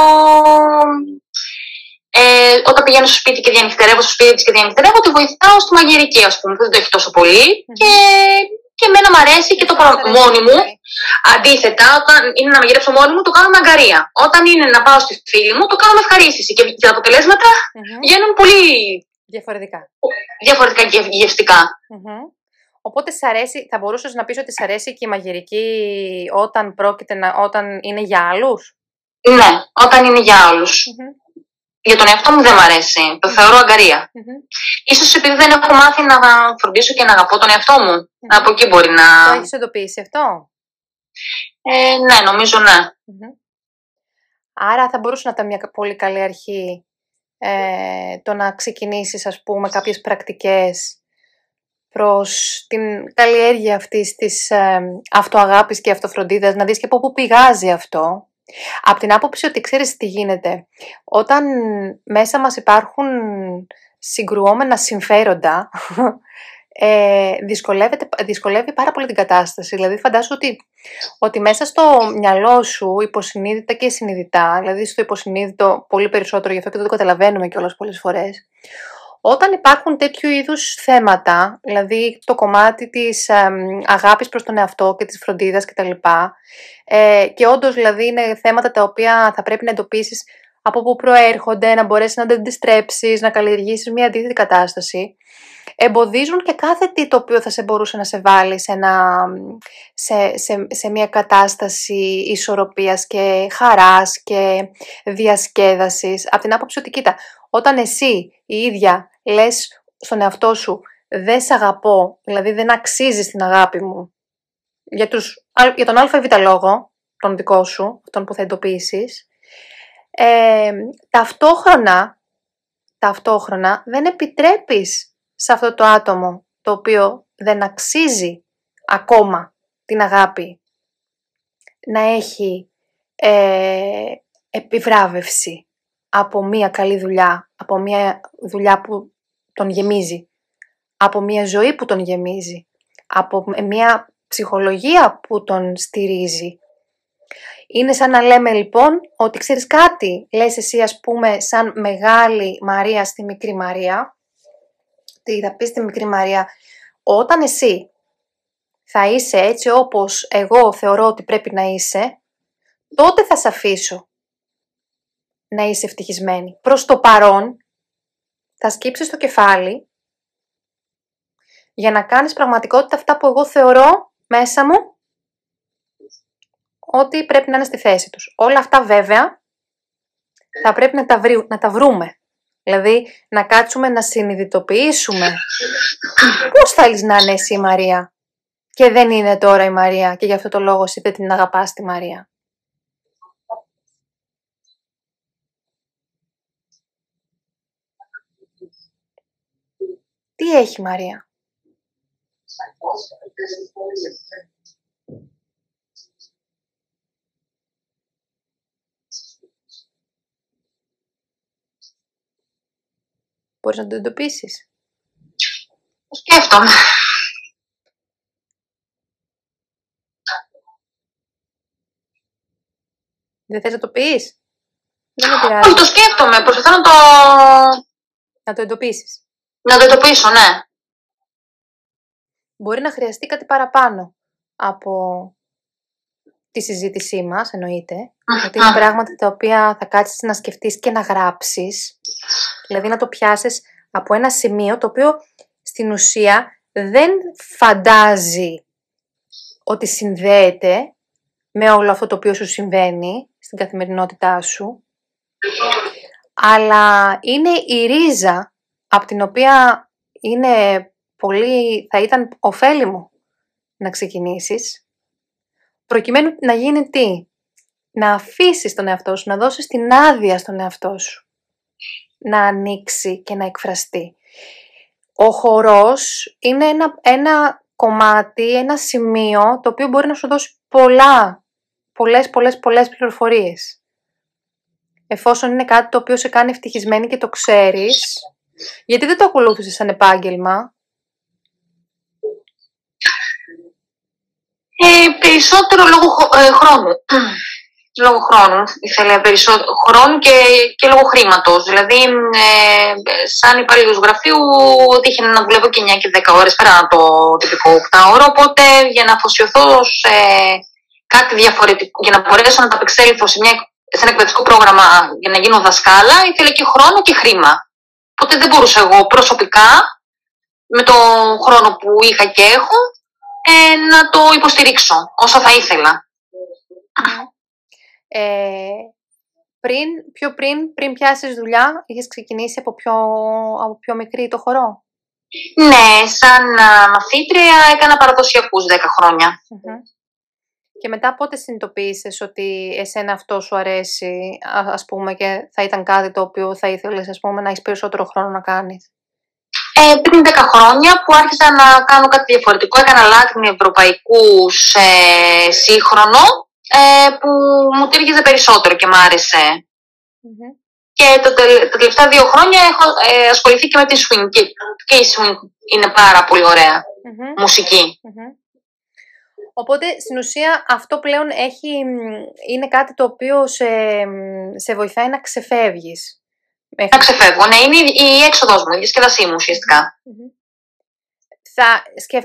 Ε, όταν πηγαίνω στο σπίτι και διανυκτερεύω στο σπίτι τη και διανυκτερεύω, τη βοηθάω στη μαγειρική, ας πούμε, που δεν το έχει τόσο Και και εμένα μου αρέσει και το κάνω μόνη μου. Αντίθετα, όταν είναι να μαγειρέψω μόνη μου, το κάνω με αγκαρία. Όταν είναι να πάω στη φίλη μου, το κάνω με ευχαρίστηση. Και τα αποτελέσματα βγαίνουν πολύ διαφορετικά, διαφορετικά και γευστικά. Οπότε αρέσει, θα μπορούσες να πεις ότι σε αρέσει και η μαγειρική όταν, πρόκειται να, όταν είναι για άλλους; Ναι, όταν είναι για αλλους για τον εαυτό μου δεν μ' αρέσει. Το θεωρώ αγκαρία. Ίσως επειδή δεν έχω μάθει να φροντίσω και να αγαπώ τον εαυτό μου. Από εκεί μπορεί να... Το έχεις εντοπίσει αυτό; Ε, ναι, νομίζω ναι. Άρα θα μπορούσε να ήταν μια πολύ καλή αρχή ε, το να ξεκινήσεις ας πούμε κάποιες πρακτικές προς την καλλιέργεια αυτής της ε, αυτοαγάπης και αυτοφροντίδας, να δεις και από πού πηγάζει αυτό. Από την άποψη ότι ξέρεις τι γίνεται. Όταν μέσα μας υπάρχουν συγκρουόμενα συμφέροντα, ε, δυσκολεύει πάρα πολύ την κατάσταση. Δηλαδή φαντάσου ότι, ότι μέσα στο μυαλό σου υποσυνείδητα και συνειδητά, δηλαδή στο υποσυνείδητο πολύ περισσότερο, γι' αυτό και δεν το καταλαβαίνουμε κιόλας πολλές φορές, όταν υπάρχουν τέτοιου είδους θέματα, δηλαδή το κομμάτι της ε, αγάπης προς τον εαυτό και της φροντίδας κτλ. Ε, και όντως δηλαδή είναι θέματα τα οποία θα πρέπει να εντοπίσεις από πού προέρχονται, να μπορέσεις να τα αντιστρέψεις, να καλλιεργήσεις μια αντίθετη κατάσταση, εμποδίζουν και κάθε τι το οποίο θα σε μπορούσε να σε βάλει σε, σε, σε, σε μια κατάσταση ισορροπίας και χαράς και διασκέδασης. Από την άποψη ότι κοίτα, όταν εσύ η ίδια λες στον εαυτό σου δεν σε αγαπώ, δηλαδή δεν αξίζει την αγάπη μου, για, τους, για τον ΑΒ λόγο, τον δικό σου, τον που θα εντοπίσεις, ε, ταυτόχρονα, ταυτόχρονα δεν επιτρέπεις σε αυτό το άτομο το οποίο δεν αξίζει ακόμα την αγάπη να έχει ε, επιβράβευση από μία καλή δουλειά, από μία δουλειά που τον γεμίζει, από μία ζωή που τον γεμίζει, από μία ψυχολογία που τον στηρίζει. Είναι σαν να λέμε λοιπόν ότι ξέρεις κάτι, λες εσύ ας πούμε σαν μεγάλη Μαρία στη μικρή Μαρία, τι θα πεις στη μικρή Μαρία, όταν εσύ θα είσαι έτσι όπως εγώ θεωρώ ότι πρέπει να είσαι, τότε θα σε αφήσω να είσαι ευτυχισμένη. Προς το παρόν θα σκύψεις το κεφάλι για να κάνεις πραγματικότητα αυτά που εγώ θεωρώ μέσα μου ότι πρέπει να είναι στη θέση τους. Όλα αυτά βέβαια θα πρέπει να τα, να τα βρούμε. Δηλαδή να κάτσουμε να συνειδητοποιήσουμε πώς θέλεις να είναι εσύ η Μαρία και δεν είναι τώρα η Μαρία και γι' αυτό το λόγο εσύ δεν την αγαπάς τη Μαρία. Τι έχει Μαρία; Μπορείς να το εντοπίσεις; Σκέφτομαι. Δεν θες να το πεις; Δεν με Όχι, το σκέφτομαι. Προσπαθώ να το... Να το εντοπίσεις. Να το εντοπίσω, ναι. Μπορεί να χρειαστεί κάτι παραπάνω από τη συζήτησή μας, εννοείται. Ότι είναι πράγματα τα οποία θα κάτσεις να σκεφτείς και να γράψεις. Δηλαδή να το πιάσεις από ένα σημείο το οποίο στην ουσία δεν φαντάζει ότι συνδέεται με όλο αυτό το οποίο σου συμβαίνει στην καθημερινότητά σου, αλλά είναι η ρίζα από την οποία είναι πολύ, θα ήταν ωφέλιμο να ξεκινήσεις, προκειμένου να γίνει τι, να αφήσεις τον εαυτό σου, να δώσεις την άδεια στον εαυτό σου, να ανοίξει και να εκφραστεί. Ο χορός είναι ένα, ένα κομμάτι, ένα σημείο το οποίο μπορεί να σου δώσει πολλά, πολλές, πολλές, πολλές πληροφορίες. Εφόσον είναι κάτι το οποίο σε κάνει ευτυχισμένη και το ξέρεις, γιατί δεν το ακολούθησες σαν επάγγελμα; Ε, περισσότερο λόγω ε, χρόνου. λόγω χρόνου. Ήθελε περισσότερο χρόνο και, και λόγω χρήματος. Δηλαδή, ε, σαν υπαλλήλο γραφείου, τύχε να δουλεύω και 9 και 10 ώρες πέρα το τυπικό 8 ώρο. Οπότε, για να αφοσιωθώ σε κάτι διαφορετικό, για να μπορέσω να τα απεξέλθω σε, μια, σε ένα εκπαιδευτικό πρόγραμμα για να γίνω δασκάλα, ήθελε και χρόνο και χρήμα. Οπότε δεν μπορούσα εγώ προσωπικά, με το χρόνο που είχα και έχω, ε, να το υποστηρίξω όσο θα ήθελα. Ε, πριν, πιο πριν, πριν πιάσεις δουλειά, είχες ξεκινήσει από πιο, από πιο μικρή το χορό; Ναι, σαν μαθήτρια έκανα παραδοσιακούς 10 χρονια Και μετά πότε συνειδητοποίησες ότι εσένα αυτό σου αρέσει, ας πούμε, και θα ήταν κάτι το οποίο θα ήθελες, ας πούμε, να έχεις περισσότερο χρόνο να κάνεις; Ε, πριν 10 χρόνια που άρχισα να κάνω κάτι διαφορετικό, έκανα λάτινη ευρωπαϊκού σε σύγχρονο, ε, που μου τύργιζε περισσότερο και μ' αρεσε Και το, τα τελευταία δύο χρόνια έχω ε, ασχοληθεί και με τη swing. Και, και η swing είναι πάρα πολύ μουσική. Οπότε στην ουσία αυτό πλέον έχει, είναι κάτι το οποίο σε, σε βοηθάει να ξεφεύγεις. Να ξεφεύγω, ναι, είναι η έξοδος μου, η διασκεδασή μου ουσιαστικά. Θα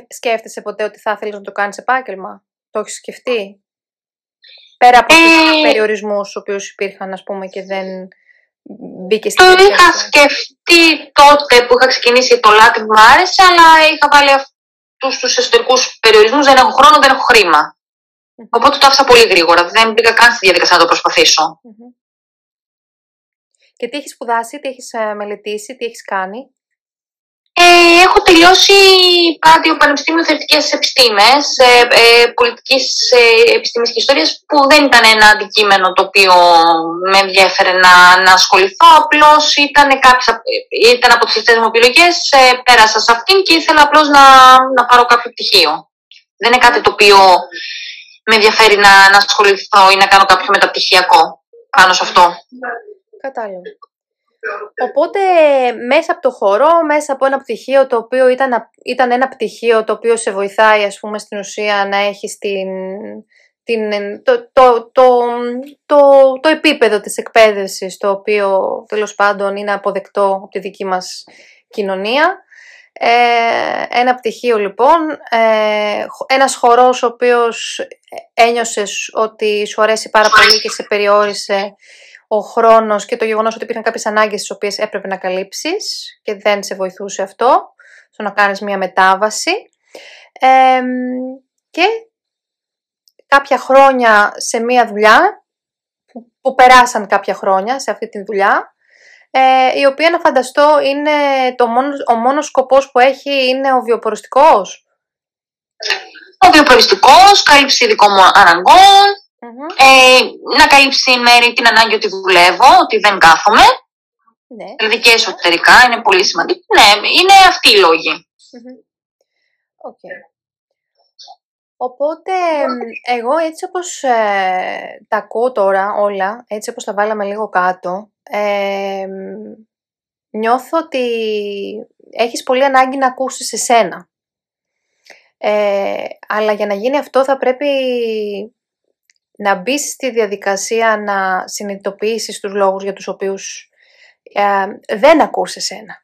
σκέφτεσαι ποτέ ότι θα ήθελες να το κάνεις επάγγελμα, το έχεις σκεφτεί; Πέρα από τους ε, περιορισμούς του οποίους υπήρχαν, ας πούμε, και δεν μπήκε στην Το είχα σκεφτεί τότε που είχα ξεκινήσει το λάτι που μου άρεσε, αλλά είχα βάλει αυτούς τους εσωτερικούς περιορισμούς, δεν έχω χρόνο, δεν έχω χρήμα. Οπότε το άφησα πολύ γρήγορα, δεν μπήκα καν στη διαδικασία να το προσπαθησω Και τι έχεις σπουδάσει, τι έχεις ε, μελετήσει, τι έχεις κάνει; Ε, έχω τελειώσει πάτιο Πανεπιστήμιο Θεωρητικέ Επιστήμες, ε, ε, πολιτικής ε, επιστήμης και ιστορίας, που δεν ήταν ένα αντικείμενο το οποίο με ενδιαφέρε να, να ασχοληθώ. Απλώς ήταν, ήταν από τις τελευταίες μου επιλογές, ε, πέρασα σε αυτήν και ήθελα απλώς να, να πάρω κάποιο πτυχίο. Δεν είναι κάτι το οποίο με ενδιαφέρει να, να ασχοληθώ ή να κάνω κάποιο μεταπτυχιακό πάνω σε αυτό. Κατάλαβα. Οπότε μέσα από το χώρο, μέσα από ένα πτυχίο το οποίο ήταν, ήταν ένα πτυχίο το οποίο σε βοηθάει ας πούμε στην ουσία να έχεις την, την, το, το, το, το, επίπεδο της εκπαίδευσης το οποίο τέλος πάντων είναι αποδεκτό από τη δική μας κοινωνία. Ε, ένα πτυχίο λοιπόν, ε, ένας χορός ο οποίος ένιωσες ότι σου αρέσει πάρα πολύ και σε περιόρισε ο χρόνος και το γεγονός ότι υπήρχαν κάποιες ανάγκες τις οποίες έπρεπε να καλύψεις και δεν σε βοηθούσε αυτό στο να κάνεις μια μετάβαση. και κάποια χρόνια σε μια δουλειά, που, περάσαν κάποια χρόνια σε αυτή τη δουλειά, ε, η οποία να φανταστώ είναι το μόνο, ο μόνος σκοπός που έχει είναι ο βιοποριστικός. Ο βιοποριστικός, κάλυψη δικών μου αναγκών, ε, να καλύψει μέρη την ανάγκη ότι δουλεύω, ότι δεν κάθομαι. Ναι. Δηλαδή και εσωτερικά είναι πολύ σημαντικό. Ναι, είναι αυτοί οι λογοι Οπότε, εγώ έτσι όπως ε, τα ακούω τώρα όλα, έτσι όπως τα βάλαμε λίγο κάτω, ε, νιώθω ότι έχεις πολύ ανάγκη να ακούσεις εσένα. Ε, αλλά για να γίνει αυτό θα πρέπει να μπει στη διαδικασία να συνειδητοποιήσεις τους λόγους για τους οποίους ε, δεν ακούς εσένα.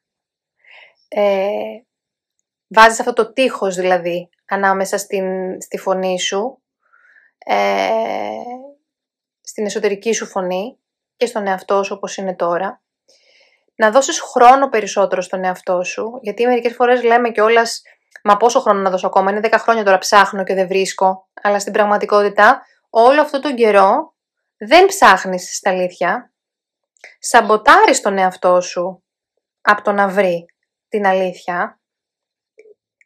Ε, βάζεις αυτό το τείχος δηλαδή ανάμεσα στην, στη φωνή σου, ε, στην εσωτερική σου φωνή και στον εαυτό σου όπως είναι τώρα. Να δώσεις χρόνο περισσότερο στον εαυτό σου, γιατί μερικές φορές λέμε κιόλας, μα πόσο χρόνο να δώσω ακόμα, είναι 10 χρόνια τώρα ψάχνω και δεν βρίσκω, αλλά στην πραγματικότητα όλο αυτό τον καιρό δεν ψάχνεις στα αλήθεια, σαμποτάρεις τον εαυτό σου από το να βρει την αλήθεια,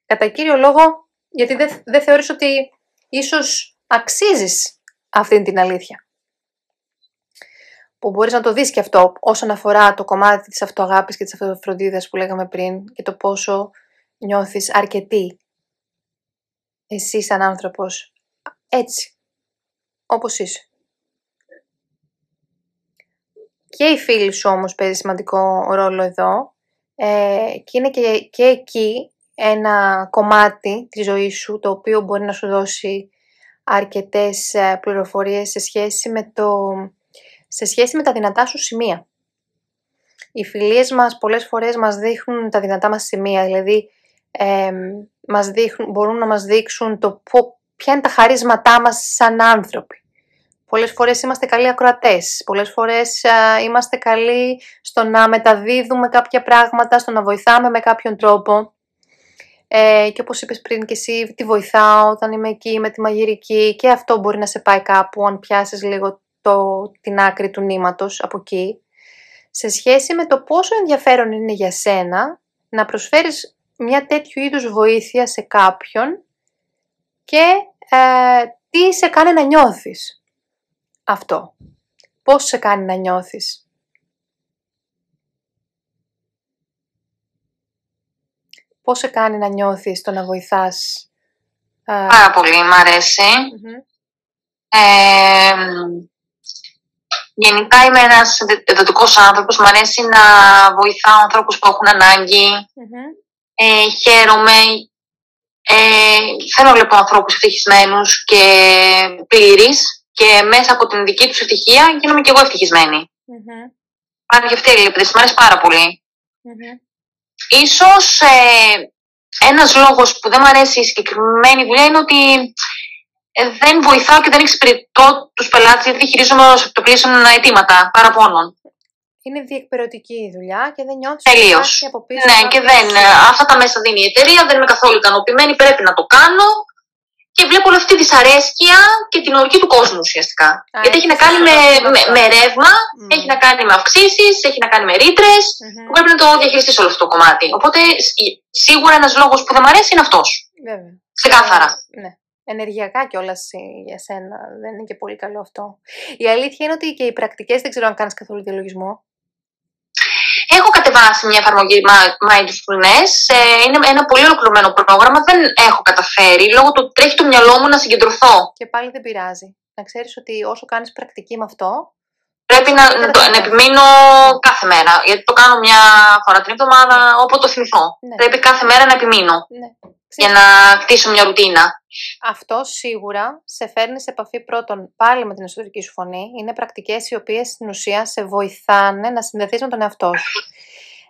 κατά κύριο λόγο γιατί δεν, δεν θεωρείς ότι ίσως αξίζεις αυτή την αλήθεια. Που μπορείς να το δεις και αυτό όσον αφορά το κομμάτι της αυτοαγάπης και της αυτοφροντίδας που λέγαμε πριν και το πόσο νιώθεις αρκετή εσύ σαν άνθρωπος. Έτσι όπως είσαι. Και οι φίλοι σου όμως παίζει σημαντικό ρόλο εδώ ε, και είναι και, και εκεί ένα κομμάτι της ζωής σου το οποίο μπορεί να σου δώσει αρκετές ε, πληροφορίες σε σχέση με, το, σε σχέση με τα δυνατά σου σημεία. Οι φιλίες μας πολλές φορές μας δείχνουν τα δυνατά μας σημεία, δηλαδή ε, μας δείχνουν, μπορούν να μας δείξουν το ποια είναι τα χαρίσματά μας σαν άνθρωποι. Πολλές φορές είμαστε καλοί ακροατές, πολλές φορές είμαστε καλοί στο να μεταδίδουμε κάποια πράγματα, στο να βοηθάμε με κάποιον τρόπο. Ε, και όπως είπες πριν και εσύ, τη βοηθάω όταν είμαι εκεί με τη μαγειρική και αυτό μπορεί να σε πάει κάπου αν πιάσεις λίγο το, την άκρη του νήματος από εκεί, σε σχέση με το πόσο ενδιαφέρον είναι για σένα να προσφέρεις μια τέτοιου είδους βοήθεια σε κάποιον και ε, τι σε κάνει να νιώθεις αυτό; Πώς σε κάνει να νιώθεις; Πώς σε κάνει να νιώθεις το να βοηθάς. Ε, Πάρα πολύ, μ' αρεσει γενικά είμαι ένας δοτικός άνθρωπος, μου αρέσει να βοηθάω ανθρώπους που έχουν Ε, χαίρομαι, ε, θέλω να βλέπω ανθρώπους ευτυχισμένους και πλήρεις και μέσα από την δική τους ευτυχία γίνομαι και εγώ ευτυχισμένη. Mm-hmm. Υπάρχει αυτή η αλληλεπίδραση, μου αρέσει πάρα πολύ. Mm-hmm. Ίσως ε, ένας λόγος που δεν μου αρέσει η συγκεκριμένη δουλειά είναι ότι ε, δεν βοηθάω και δεν εξυπηρετώ τους πελάτες γιατί χειρίζομαι ω εκτοπλίσεων αιτήματα παραπώνων. Είναι διεκπαιρεωτική η δουλειά και δεν νιώθεις Τελείως. Ναι, και δεν. Αυτά τα μέσα δίνει η εταιρεία, δεν είμαι καθόλου ικανοποιημένη, πρέπει να το κάνω. Και βλέπω όλη αυτή τη δυσαρέσκεια και την ορκή του κόσμου ουσιαστικά. Α, Γιατί έχει να κάνει με, με, με ρεύμα, mm. έχει να κάνει με αυξήσεις, έχει να κάνει με ρήτρες. Mm-hmm. Πρέπει να το διαχειριστείς όλο αυτό το κομμάτι. Οπότε σίγουρα ένας λόγος που δεν μου αρέσει είναι αυτός. Ξεκάθαρα. Ναι ενεργειακά κιόλας για σένα. Δεν είναι και πολύ καλό αυτό. Η αλήθεια είναι ότι και οι πρακτικές δεν ξέρω αν κάνεις καθόλου διαλογισμό. Έχω κατεβάσει μια εφαρμογή Mindfulness. Ε, είναι ένα πολύ ολοκληρωμένο πρόγραμμα. Δεν έχω καταφέρει λόγω του τρέχει το μυαλό μου να συγκεντρωθώ. Και πάλι δεν πειράζει. Να ξέρεις ότι όσο κάνεις πρακτική με αυτό, Πρέπει να, να, να, επιμείνω κάθε μέρα. Γιατί το κάνω μια φορά την εβδομάδα, όποτε το θυμηθώ. Ναι. Πρέπει κάθε μέρα να επιμείνω. Ναι. Για να χτίσω μια ρουτίνα. Αυτό σίγουρα σε φέρνει σε επαφή πρώτον πάλι με την εσωτερική σου φωνή. Είναι πρακτικές οι οποίες στην ουσία σε βοηθάνε να συνδεθείς με τον εαυτό σου.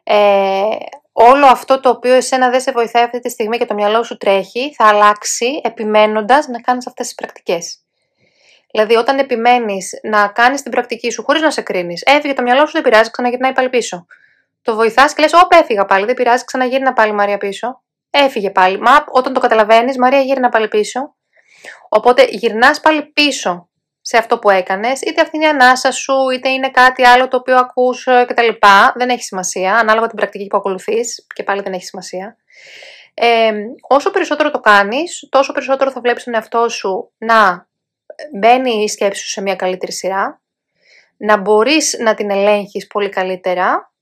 Ε, όλο αυτό το οποίο εσένα δεν σε βοηθάει αυτή τη στιγμή και το μυαλό σου τρέχει, θα αλλάξει επιμένοντας να κάνεις αυτές τις πρακτικές. Δηλαδή, όταν επιμένεις να κάνεις την πρακτική σου χωρίς να σε κρίνεις, έφυγε το μυαλό σου, δεν πειράζει, ξαναγυρνάει πάλι πίσω. Το βοηθάς και λες: Όπα, έφυγα πάλι, δεν πειράζει, ξαναγύρνα πάλι Μαρία πίσω. Έφυγε πάλι. Μα όταν το καταλαβαίνεις, Μαρία γύρνα πάλι πίσω. Οπότε γυρνάς πάλι πίσω σε αυτό που έκανες, είτε αυτή είναι η ανάσα σου, είτε είναι κάτι άλλο το οποίο ακούς ε, κτλ. Δεν έχει σημασία, ανάλογα την πρακτική που ακολουθείς, και πάλι δεν έχει σημασία. Ε, όσο περισσότερο το κάνεις, τόσο περισσότερο θα βλέπεις τον εαυτό σου να μπαίνει η σκέψη σου σε μια καλύτερη σειρά, να μπορείς να την ελέγχεις πολύ καλύτερα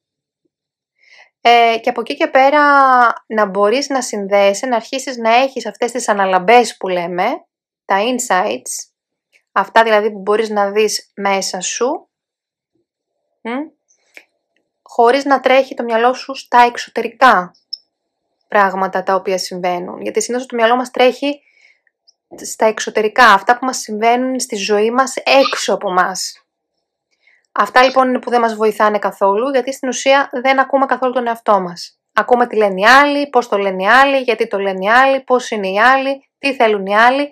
ε, και από εκεί και πέρα να μπορείς να συνδέεσαι, να αρχίσεις να έχεις αυτές τις αναλαμπές που λέμε, τα insights, αυτά δηλαδή που μπορείς να δεις μέσα σου, μ, χωρίς να τρέχει το μυαλό σου στα εξωτερικά πράγματα τα οποία συμβαίνουν. Γιατί συνήθως το μυαλό μας τρέχει στα εξωτερικά, αυτά που μας συμβαίνουν στη ζωή μας έξω από μας. Αυτά λοιπόν είναι που δεν μας βοηθάνε καθόλου, γιατί στην ουσία δεν ακούμε καθόλου τον εαυτό μας. Ακούμε τι λένε οι άλλοι, πώς το λένε οι άλλοι, γιατί το λένε οι άλλοι, πώς είναι οι άλλοι, τι θέλουν οι άλλοι.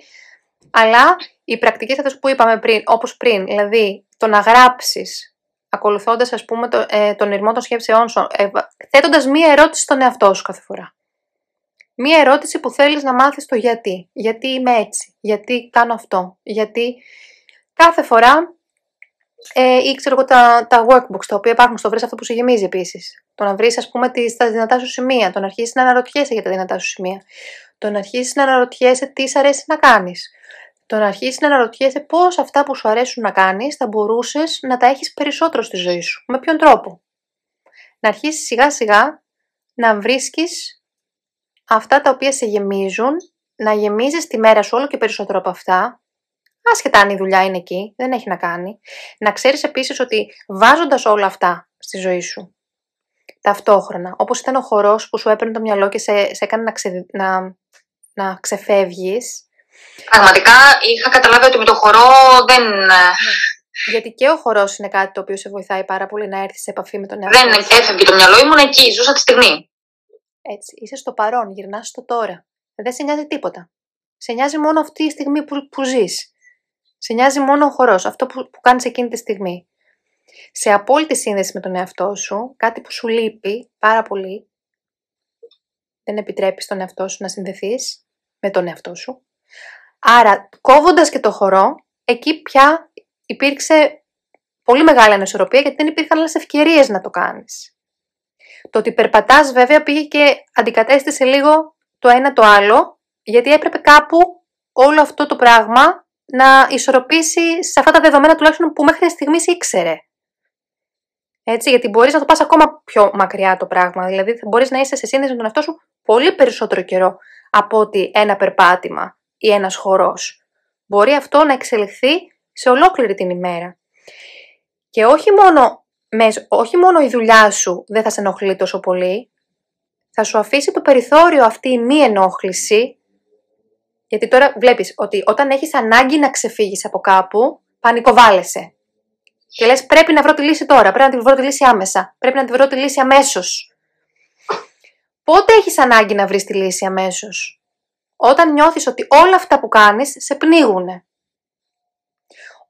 Αλλά οι πρακτικές αυτές που είπαμε πριν, όπως πριν, δηλαδή το να γράψεις, ακολουθώντας ας πούμε το, ε, τον ηρμό των σκέψεών σου, ε, θέτοντας μία ερώτηση στον εαυτό σου κάθε φορά. Μία ερώτηση που θέλεις να μάθεις το γιατί. Γιατί είμαι έτσι. Γιατί κάνω αυτό. Γιατί κάθε φορά ε, ή ξέρω εγώ τα, τα workbooks τα οποία υπάρχουν στο βρεις αυτό που σου γεμίζει επίσης. Το να βρεις ας πούμε τις, τα δυνατά σου σημεία. Το να αρχίσεις να αναρωτιέσαι για τα δυνατά σου σημεία. Το να αρχίσεις να αναρωτιέσαι τι σ' αρέσει να κάνεις. Το να αρχίσεις να αναρωτιέσαι πώς αυτά που σου αρέσουν να κάνεις θα μπορούσες να τα έχεις περισσότερο στη ζωή σου. Με ποιον τρόπο; Να αρχίσεις σιγά σιγά να βρίσκεις αυτά τα οποία σε γεμίζουν, να γεμίζεις τη μέρα σου όλο και περισσότερο από αυτά, άσχετα αν η δουλειά είναι εκεί, δεν έχει να κάνει. Να ξέρεις επίσης ότι βάζοντας όλα αυτά στη ζωή σου, ταυτόχρονα, όπως ήταν ο χορός που σου έπαιρνε το μυαλό και σε, σε έκανε να, ξε, να, να ξεφεύγεις. Πραγματικά είχα καταλάβει ότι με το χορό δεν... Ε, ναι. Γιατί και ο χορός είναι κάτι το οποίο σε βοηθάει πάρα πολύ να έρθεις σε επαφή με τον εαυτό Δεν έφευγε το μυαλό, ήμουν εκεί, ζούσα τη στιγμή. Έτσι, είσαι στο παρόν, γυρνάς στο τώρα. Δεν σε νοιάζει τίποτα. Σε νοιάζει μόνο αυτή η στιγμή που, που ζεις. Σε νοιάζει μόνο ο χορός, αυτό που, που κάνεις εκείνη τη στιγμή. Σε απόλυτη σύνδεση με τον εαυτό σου, κάτι που σου λείπει πάρα πολύ, δεν επιτρέπεις τον εαυτό σου να συνδεθείς με τον εαυτό σου. Άρα, κόβοντας και το χορό, εκεί πια υπήρξε πολύ μεγάλη ανισορροπία γιατί δεν υπήρχαν άλλες ευκαιρίες να το κάνεις. Το ότι περπατάς βέβαια πήγε και αντικατέστησε λίγο το ένα το άλλο, γιατί έπρεπε κάπου όλο αυτό το πράγμα να ισορροπήσει σε αυτά τα δεδομένα τουλάχιστον που μέχρι στιγμής ήξερε. Έτσι, γιατί μπορείς να το πας ακόμα πιο μακριά το πράγμα. Δηλαδή, μπορείς να είσαι σε σύνδεση με τον εαυτό σου πολύ περισσότερο καιρό από ότι ένα περπάτημα ή ένας χορός. Μπορεί αυτό να εξελιχθεί σε ολόκληρη την ημέρα. Και όχι μόνο, όχι μόνο η δουλειά σου δεν θα σε ενοχλεί τόσο πολύ, θα σου αφήσει το περιθώριο αυτή η μη ενόχληση, γιατί τώρα βλέπεις ότι όταν έχεις ανάγκη να ξεφύγεις από κάπου, πανικοβάλλεσαι. Και λες πρέπει να βρω τη λύση τώρα, πρέπει να τη βρω τη λύση άμεσα, πρέπει να τη βρω τη λύση αμέσως. Πότε έχεις ανάγκη να βρεις τη λύση αμέσως; Όταν νιώθεις ότι όλα αυτά που κάνεις σε πνίγουνε.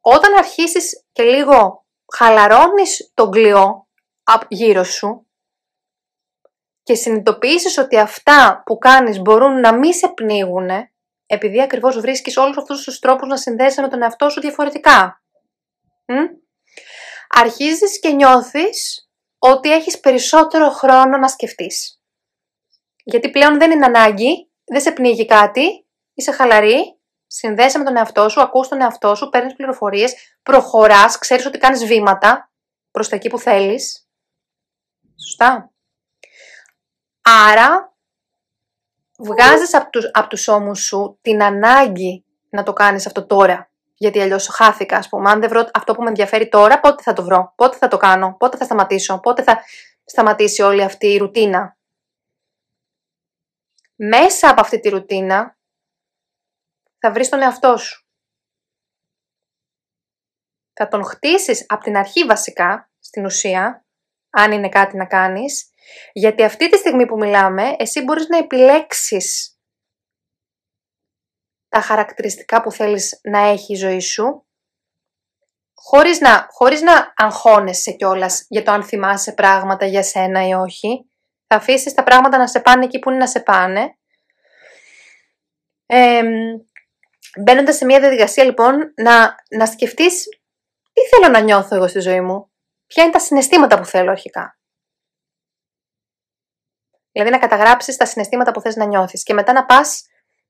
Όταν αρχίσεις και λίγο χαλαρώνεις τον κλειό γύρω σου και συνειδητοποιήσεις ότι αυτά που κάνεις μπορούν να μην σε πνίγουνε, επειδή ακριβώς βρίσκεις όλους αυτούς τους τρόπους να συνδέεσαι με τον εαυτό σου διαφορετικά. Μ; Αρχίζεις και νιώθεις ότι έχεις περισσότερο χρόνο να σκεφτείς. Γιατί πλέον δεν είναι ανάγκη, δεν σε πνίγει κάτι, είσαι χαλαρή, συνδέεσαι με τον εαυτό σου, ακούς τον εαυτό σου, παίρνεις πληροφορίες, προχωράς, ξέρεις ότι κάνεις βήματα προς τα εκεί που θέλεις. Σωστά. Άρα, βγάζεις από τους, από τους ώμους σου την ανάγκη να το κάνεις αυτό τώρα. Γιατί αλλιώς χάθηκα, ας πούμε. Αν δεν βρω αυτό που με ενδιαφέρει τώρα, πότε θα το βρω, πότε θα το κάνω, πότε θα σταματήσω, πότε θα σταματήσει όλη αυτή η ρουτίνα. Μέσα από αυτή τη ρουτίνα θα βρεις τον εαυτό σου. Θα τον χτίσεις από την αρχή βασικά, στην ουσία, αν είναι κάτι να κάνεις, γιατί αυτή τη στιγμή που μιλάμε, εσύ μπορείς να επιλέξεις τα χαρακτηριστικά που θέλεις να έχει η ζωή σου, χωρίς να, χωρίς να αγχώνεσαι κιόλας για το αν θυμάσαι πράγματα για σένα ή όχι. Θα αφήσεις τα πράγματα να σε πάνε εκεί που είναι να σε πάνε. Ε, Μπαίνοντας σε μια διαδικασία λοιπόν να, να σκεφτείς τι θέλω να νιώθω εγώ στη ζωή μου. Ποια είναι τα συναισθήματα που θέλω αρχικά. Δηλαδή να καταγράψεις τα συναισθήματα που θες να νιώθεις και μετά να πας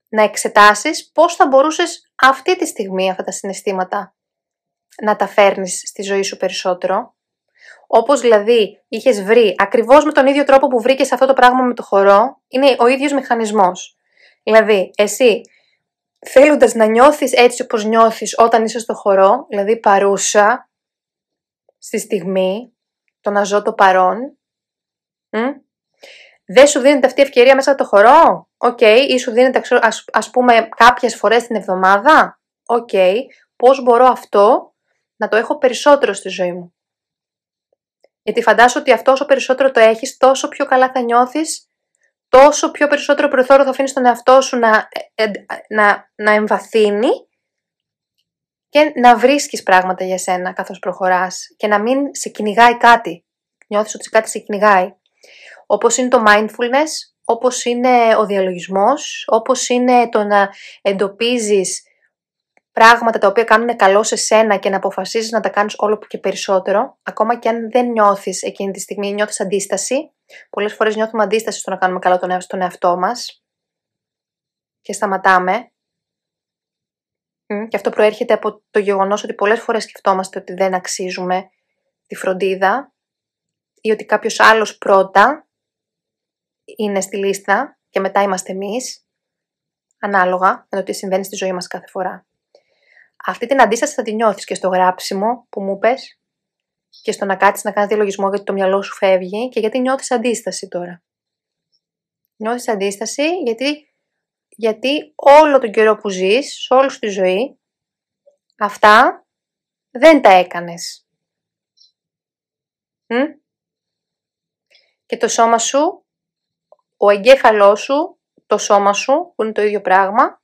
να εξετάσεις πώς θα μπορούσες αυτή τη στιγμή αυτά τα συναισθήματα να τα φέρνεις στη ζωή σου περισσότερο. Όπως δηλαδή είχες βρει ακριβώς με τον ίδιο τρόπο που βρήκες αυτό το πράγμα με το χορό, είναι ο ίδιος μηχανισμός. Δηλαδή, εσύ θέλοντας να νιώθεις έτσι όπως νιώθεις όταν είσαι στο χορό, δηλαδή παρούσα στη στιγμή, το να ζω το παρόν, δεν σου δίνεται αυτή η ευκαιρία μέσα από το χορό, OK, okay. ή σου δίνεται ας, ας πούμε κάποιες φορές την εβδομάδα, OK, okay. πώς μπορώ αυτό να το έχω περισσότερο στη ζωή μου; Γιατί φαντάσου ότι αυτό όσο περισσότερο το έχεις, τόσο πιο καλά θα νιώθεις τόσο πιο περισσότερο περιθώριο θα αφήνεις τον εαυτό σου να, ε, ε, να, να εμβαθύνει και να βρίσκεις πράγματα για σένα καθώς προχωράς και να μην σε κυνηγάει κάτι. Νιώθεις ότι κάτι σε κυνηγάει. Όπως είναι το mindfulness, όπως είναι ο διαλογισμός, όπως είναι το να εντοπίζεις πράγματα τα οποία κάνουν καλό σε σένα και να αποφασίζεις να τα κάνεις όλο και περισσότερο, ακόμα και αν δεν νιώθεις εκείνη τη στιγμή, νιώθεις αντίσταση, πολλές φορές νιώθουμε αντίσταση στο να κάνουμε καλό τον, τον εαυτό μας και σταματάμε. Και αυτό προέρχεται από το γεγονός ότι πολλές φορές σκεφτόμαστε ότι δεν αξίζουμε τη φροντίδα ή ότι κάποιος άλλος πρώτα είναι στη λίστα και μετά είμαστε εμείς, ανάλογα με το τι συμβαίνει στη ζωή μας κάθε φορά. Αυτή την αντίσταση θα τη νιώθεις και στο γράψιμο που μου πες και στο να κάτσεις να κάνεις διαλογισμό γιατί το μυαλό σου φεύγει και γιατί νιώθεις αντίσταση τώρα. Νιώθεις αντίσταση γιατί, γιατί όλο τον καιρό που ζεις, σε όλη σου τη ζωή, αυτά δεν τα έκανες. Και το σώμα σου, ο εγκέφαλός σου, το σώμα σου, που είναι το ίδιο πράγμα,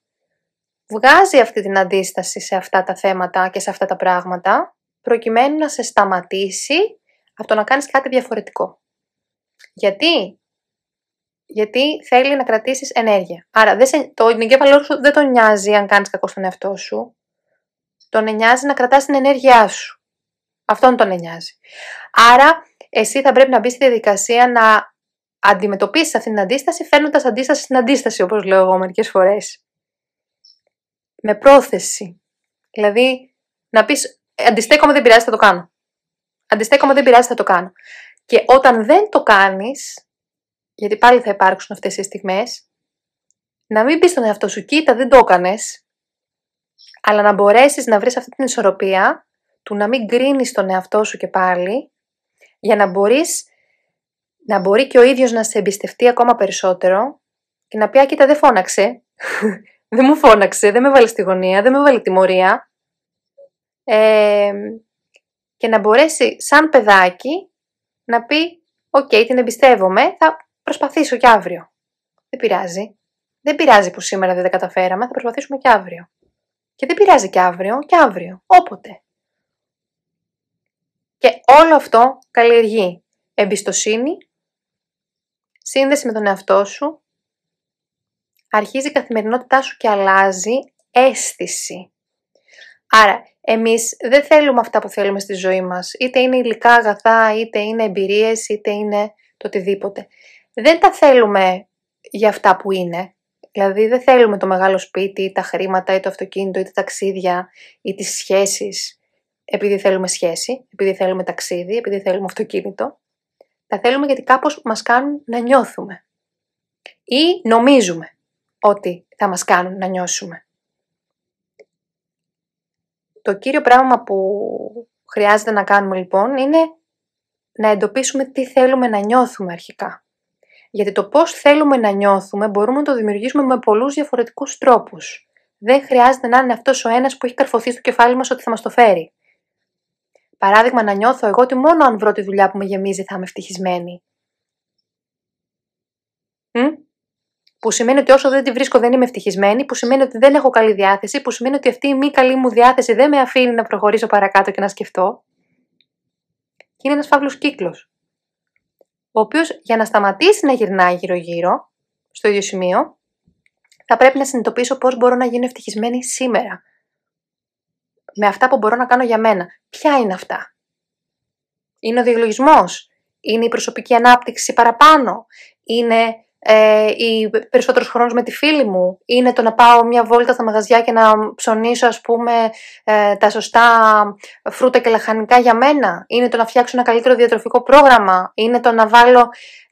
βγάζει αυτή την αντίσταση σε αυτά τα θέματα και σε αυτά τα πράγματα, προκειμένου να σε σταματήσει από το να κάνεις κάτι διαφορετικό. Γιατί; Γιατί θέλει να κρατήσεις ενέργεια. Άρα δεν σε, το εγκέφαλό σου δεν τον νοιάζει αν κάνεις κακό στον εαυτό σου. Τον νοιάζει να κρατάς την ενέργειά σου. Αυτόν τον νοιάζει. Άρα, εσύ θα πρέπει να μπεις στη διαδικασία να αντιμετωπίσεις αυτή την αντίσταση, φέρνοντας αντίσταση στην αντίσταση, όπως λέω εγώ μερικές φορές. Με πρόθεση. Δηλαδή, να πεις, αντιστέκομαι, δεν πειράζει, θα το κάνω. Αντιστέκομαι, δεν πειράζει, θα το κάνω. Και όταν δεν το κάνεις, γιατί πάλι θα υπάρξουν αυτές οι στιγμές, να μην πεις στον εαυτό σου, κοίτα, δεν το έκανες, αλλά να μπορέσεις να βρεις αυτή την ισορροπία του να μην κρίνει τον εαυτό σου και πάλι, για να μπορείς να μπορεί και ο ίδιος να σε εμπιστευτεί ακόμα περισσότερο και να πει κοίτα δεν φώναξε, δεν μου φώναξε, δεν με βάλει στη γωνία, δεν με βάλει τιμωρία ε, και να μπορέσει σαν παιδάκι να πει οκ την εμπιστεύομαι, θα προσπαθήσω και αύριο. Δεν πειράζει. Δεν πειράζει που σήμερα δεν τα καταφέραμε, θα προσπαθήσουμε και αύριο. Και δεν πειράζει και αύριο, και αύριο, όποτε. Και όλο αυτό καλλιεργεί εμπιστοσύνη, σύνδεση με τον εαυτό σου, αρχίζει η καθημερινότητά σου και αλλάζει αίσθηση. Άρα, εμείς δεν θέλουμε αυτά που θέλουμε στη ζωή μας, είτε είναι υλικά αγαθά, είτε είναι εμπειρίες, είτε είναι το οτιδήποτε. Δεν τα θέλουμε για αυτά που είναι. Δηλαδή δεν θέλουμε το μεγάλο σπίτι, ή τα χρήματα, ή το αυτοκίνητο, ή τα ταξίδια, ή τις σχέσεις, επειδή θέλουμε σχέση, επειδή θέλουμε ταξίδι, επειδή θέλουμε αυτοκίνητο. Τα θέλουμε γιατί κάπως μας κάνουν να νιώθουμε. Ή νομίζουμε ότι θα μας κάνουν να νιώσουμε. Το κύριο πράγμα που χρειάζεται να κάνουμε λοιπόν είναι να εντοπίσουμε τι θέλουμε να νιώθουμε αρχικά. Γιατί το πώς θέλουμε να νιώθουμε μπορούμε να το δημιουργήσουμε με πολλούς διαφορετικούς τρόπους. Δεν χρειάζεται να είναι αυτός ο ένας που έχει καρφωθεί στο κεφάλι μας ότι θα μας το φέρει. Παράδειγμα, να νιώθω εγώ ότι μόνο αν βρω τη δουλειά που με γεμίζει θα είμαι ευτυχισμένη. Μ; Που σημαίνει ότι όσο δεν τη βρίσκω δεν είμαι ευτυχισμένη, που σημαίνει ότι δεν έχω καλή διάθεση, που σημαίνει ότι αυτή η μη καλή μου διάθεση δεν με αφήνει να προχωρήσω παρακάτω και να σκεφτώ. Και είναι ένας φαύλος κύκλος. Ο οποίος για να σταματήσει να γυρνάει γύρω-γύρω, στο ίδιο σημείο, θα πρέπει να συνειδητοποιήσω πώς μπορώ να γίνω ευτυχισμένη σήμερα με αυτά που μπορώ να κάνω για μένα. Ποια είναι αυτά; Είναι ο διαλογισμός, είναι η προσωπική ανάπτυξη παραπάνω, είναι ε, η περισσότερος χρόνος με τη φίλη μου, είναι το να πάω μια βόλτα στα μαγαζιά και να ψωνίσω ας πούμε ε, τα σωστά φρούτα και λαχανικά για μένα, είναι το να φτιάξω ένα καλύτερο διατροφικό πρόγραμμα, είναι το να βάλω,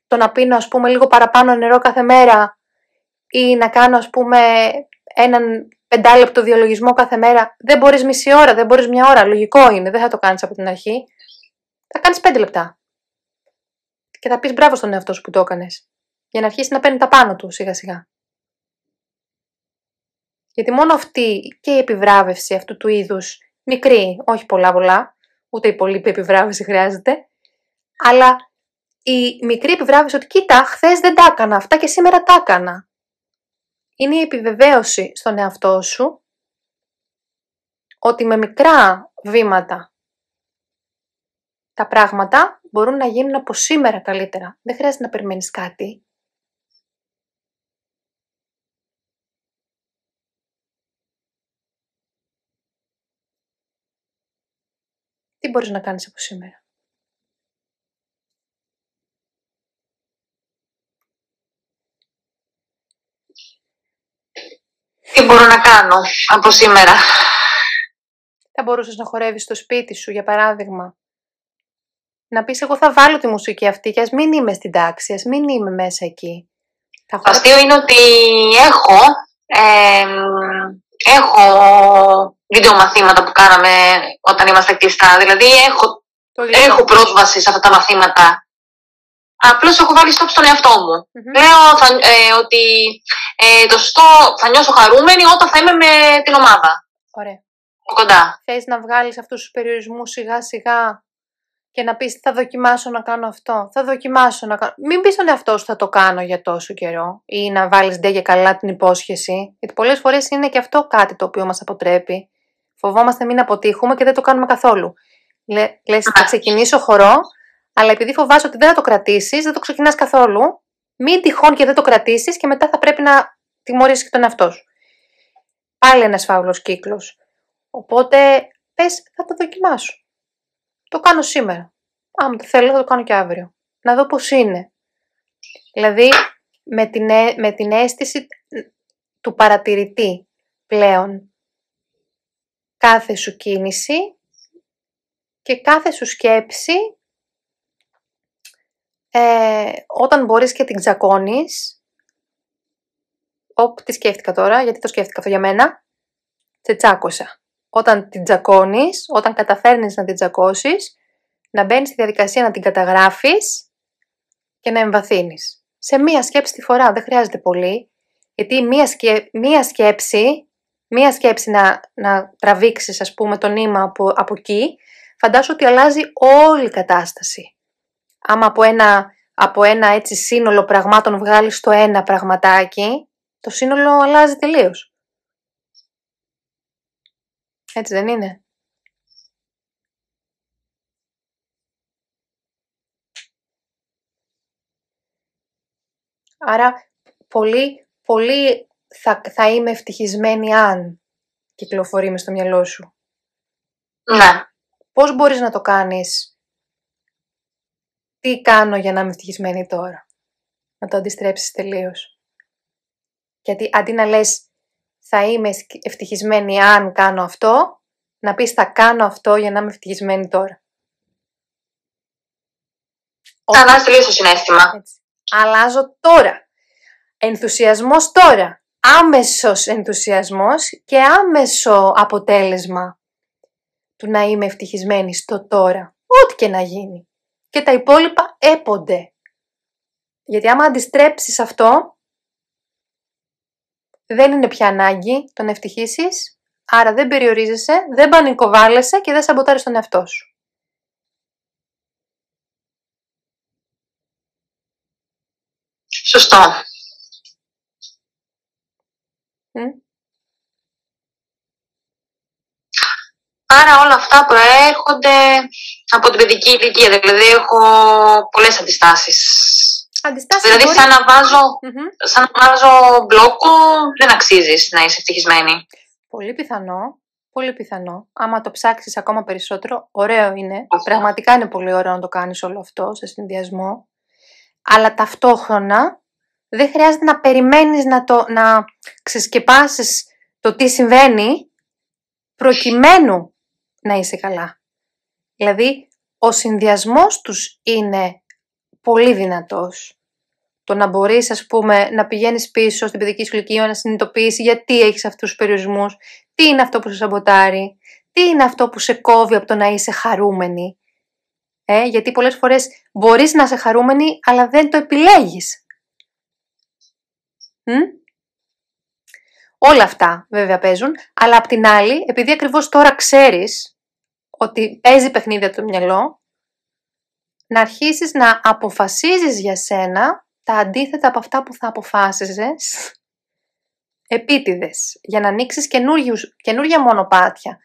το να πίνω ας πούμε λίγο παραπάνω νερό κάθε μέρα; Ή να κάνω ας πούμε έναν πεντάλεπτο διαλογισμό κάθε μέρα. Δεν μπορείς μισή ώρα, δεν μπορείς μια ώρα. Λογικό είναι, δεν θα το κάνεις από την αρχή. Θα κάνεις πέντε λεπτά. Και θα πεις μπράβο στον εαυτό σου που το έκανες. Για να αρχίσεις να παίρνει τα πάνω του σιγά σιγά. Γιατί μόνο αυτή και η επιβράβευση αυτού του είδους, μικρή, όχι πολλά πολλά, ούτε η πολύ επιβράβευση χρειάζεται, αλλά η μικρή επιβράβευση ότι κοίτα, χθες δεν τα έκανα αυτά και σήμερα τα έκανα είναι η επιβεβαίωση στον εαυτό σου ότι με μικρά βήματα τα πράγματα μπορούν να γίνουν από σήμερα καλύτερα. Δεν χρειάζεται να περιμένεις κάτι. Τι μπορείς να κάνεις από σήμερα; Τι μπορώ να κάνω από σήμερα; Θα μπορούσες να χορεύεις στο σπίτι σου, για παράδειγμα. Να πεις εγώ θα βάλω τη μουσική αυτή και ας μην είμαι στην τάξη, ας μην είμαι μέσα εκεί. Το αστείο είναι ότι έχω, ε, έχω βίντεο μαθήματα που κάναμε όταν είμαστε κλειστά. Δηλαδή έχω, έχω πρόσβαση σε αυτά τα μαθήματα Απλώς έχω βάλει stop στον εαυτό μου. Λέω θα, ε, ότι ε, το σωστό θα νιώσω χαρούμενη όταν θα είμαι με την ομάδα. Ωραία. Κοντά. Θες να βγάλεις αυτούς τους περιορισμούς σιγά σιγά και να πεις θα δοκιμάσω να κάνω αυτό, θα δοκιμάσω να κάνω... Μην πεις στον εαυτό σου θα το κάνω για τόσο καιρό ή να βάλεις ντε για καλά την υπόσχεση, γιατί πολλές φορές είναι και αυτό κάτι το οποίο μας αποτρέπει. Φοβόμαστε μην αποτύχουμε και δεν το κάνουμε καθόλου. Λε, λες θα ξεκινήσω χορό, αλλά επειδή φοβάσαι ότι δεν θα το κρατήσεις, δεν το ξεκινάς καθόλου, μην τυχόν και δεν το κρατήσεις και μετά θα πρέπει να τιμωρήσεις και τον εαυτό σου. Πάλι ένας φαύλος κύκλος. Οπότε πες θα το δοκιμάσω. Το κάνω σήμερα. Άμα το θέλω θα το κάνω και αύριο. Να δω πώς είναι. Δηλαδή με την, με την αίσθηση του παρατηρητή πλέον. Κάθε σου κίνηση και κάθε σου σκέψη ε, όταν μπορείς και την τσακώνεις Όπ, τι σκέφτηκα τώρα, γιατί το σκέφτηκα αυτό για μένα. Σε τσάκωσα. Όταν την τσακώνεις, όταν καταφέρνεις να την τσακώσεις, να μπαίνεις στη διαδικασία να την καταγράφεις και να εμβαθύνεις. Σε μία σκέψη τη φορά, δεν χρειάζεται πολύ, γιατί μία, μία σκέψη, μία σκέψη να, να τραβήξεις ας πούμε το νήμα από, από εκεί, φαντάσου ότι αλλάζει όλη η κατάσταση. Άμα από ένα, από ένα έτσι σύνολο πραγμάτων βγάλεις το ένα πραγματάκι, το σύνολο αλλάζει τελείως. Έτσι δεν είναι; Άρα πολύ, πολύ θα, θα είμαι ευτυχισμένη αν κυκλοφορεί μες στο μυαλό σου. Ναι. Πώς μπορείς να το κάνεις. Τι κάνω για να είμαι ευτυχισμένη τώρα; Να το αντιστρέψεις τελείως. Γιατί αντί να λες θα είμαι ευτυχισμένη αν κάνω αυτό, να πεις θα κάνω αυτό για να είμαι ευτυχισμένη τώρα. Αλλάζεις τελείως το συνέστημα. Έτσι. Αλλάζω τώρα. Ενθουσιασμός τώρα. Άμεσος ενθουσιασμός και άμεσο αποτέλεσμα του να είμαι ευτυχισμένη στο τώρα. Ό,τι και να γίνει. Και τα υπόλοιπα έπονται. Γιατί άμα αντιστρέψεις αυτό, δεν είναι πια ανάγκη το να ευτυχήσει, άρα δεν περιορίζεσαι, δεν πανικοβάλλεσαι και δεν σαμποτάρεις τον εαυτό σου. Σωστό. Άρα όλα αυτά προέρχονται από την παιδική ηλικία, δηλαδή έχω πολλές αντιστάσεις Αντιστάσεις δηλαδή, μπορεί... σαν να, βάζω, σαν να βάζω μπλόκο, δεν αξίζει να είσαι ευτυχισμένη. Πολύ πιθανό. Πολύ πιθανό. Άμα το ψάξεις ακόμα περισσότερο, ωραίο είναι. Πραγματικά είναι πολύ ωραίο να το κάνεις όλο αυτό σε συνδυασμό. Αλλά ταυτόχρονα δεν χρειάζεται να περιμένεις να, το, να ξεσκεπάσεις το τι συμβαίνει προκειμένου να είσαι καλά. Δηλαδή, ο συνδυασμός τους είναι πολύ δυνατός. Το να μπορείς, ας πούμε, να πηγαίνεις πίσω στην παιδική σου ηλικία, να συνειδητοποιήσεις γιατί έχεις αυτούς τους περιορισμούς, τι είναι αυτό που σε σαμποτάρει, τι είναι αυτό που σε κόβει από το να είσαι χαρούμενη. Ε, γιατί πολλές φορές μπορείς να είσαι χαρούμενη, αλλά δεν το επιλέγεις. Όλα αυτά βέβαια παίζουν, αλλά απ' την άλλη, επειδή ακριβώς τώρα ξέρεις ότι παίζει παιχνίδια το μυαλό, να αρχίσεις να αποφασίζεις για σένα τα αντίθετα από αυτά που θα αποφάσιζες επίτηδες, για να ανοίξεις καινούργια μονοπάτια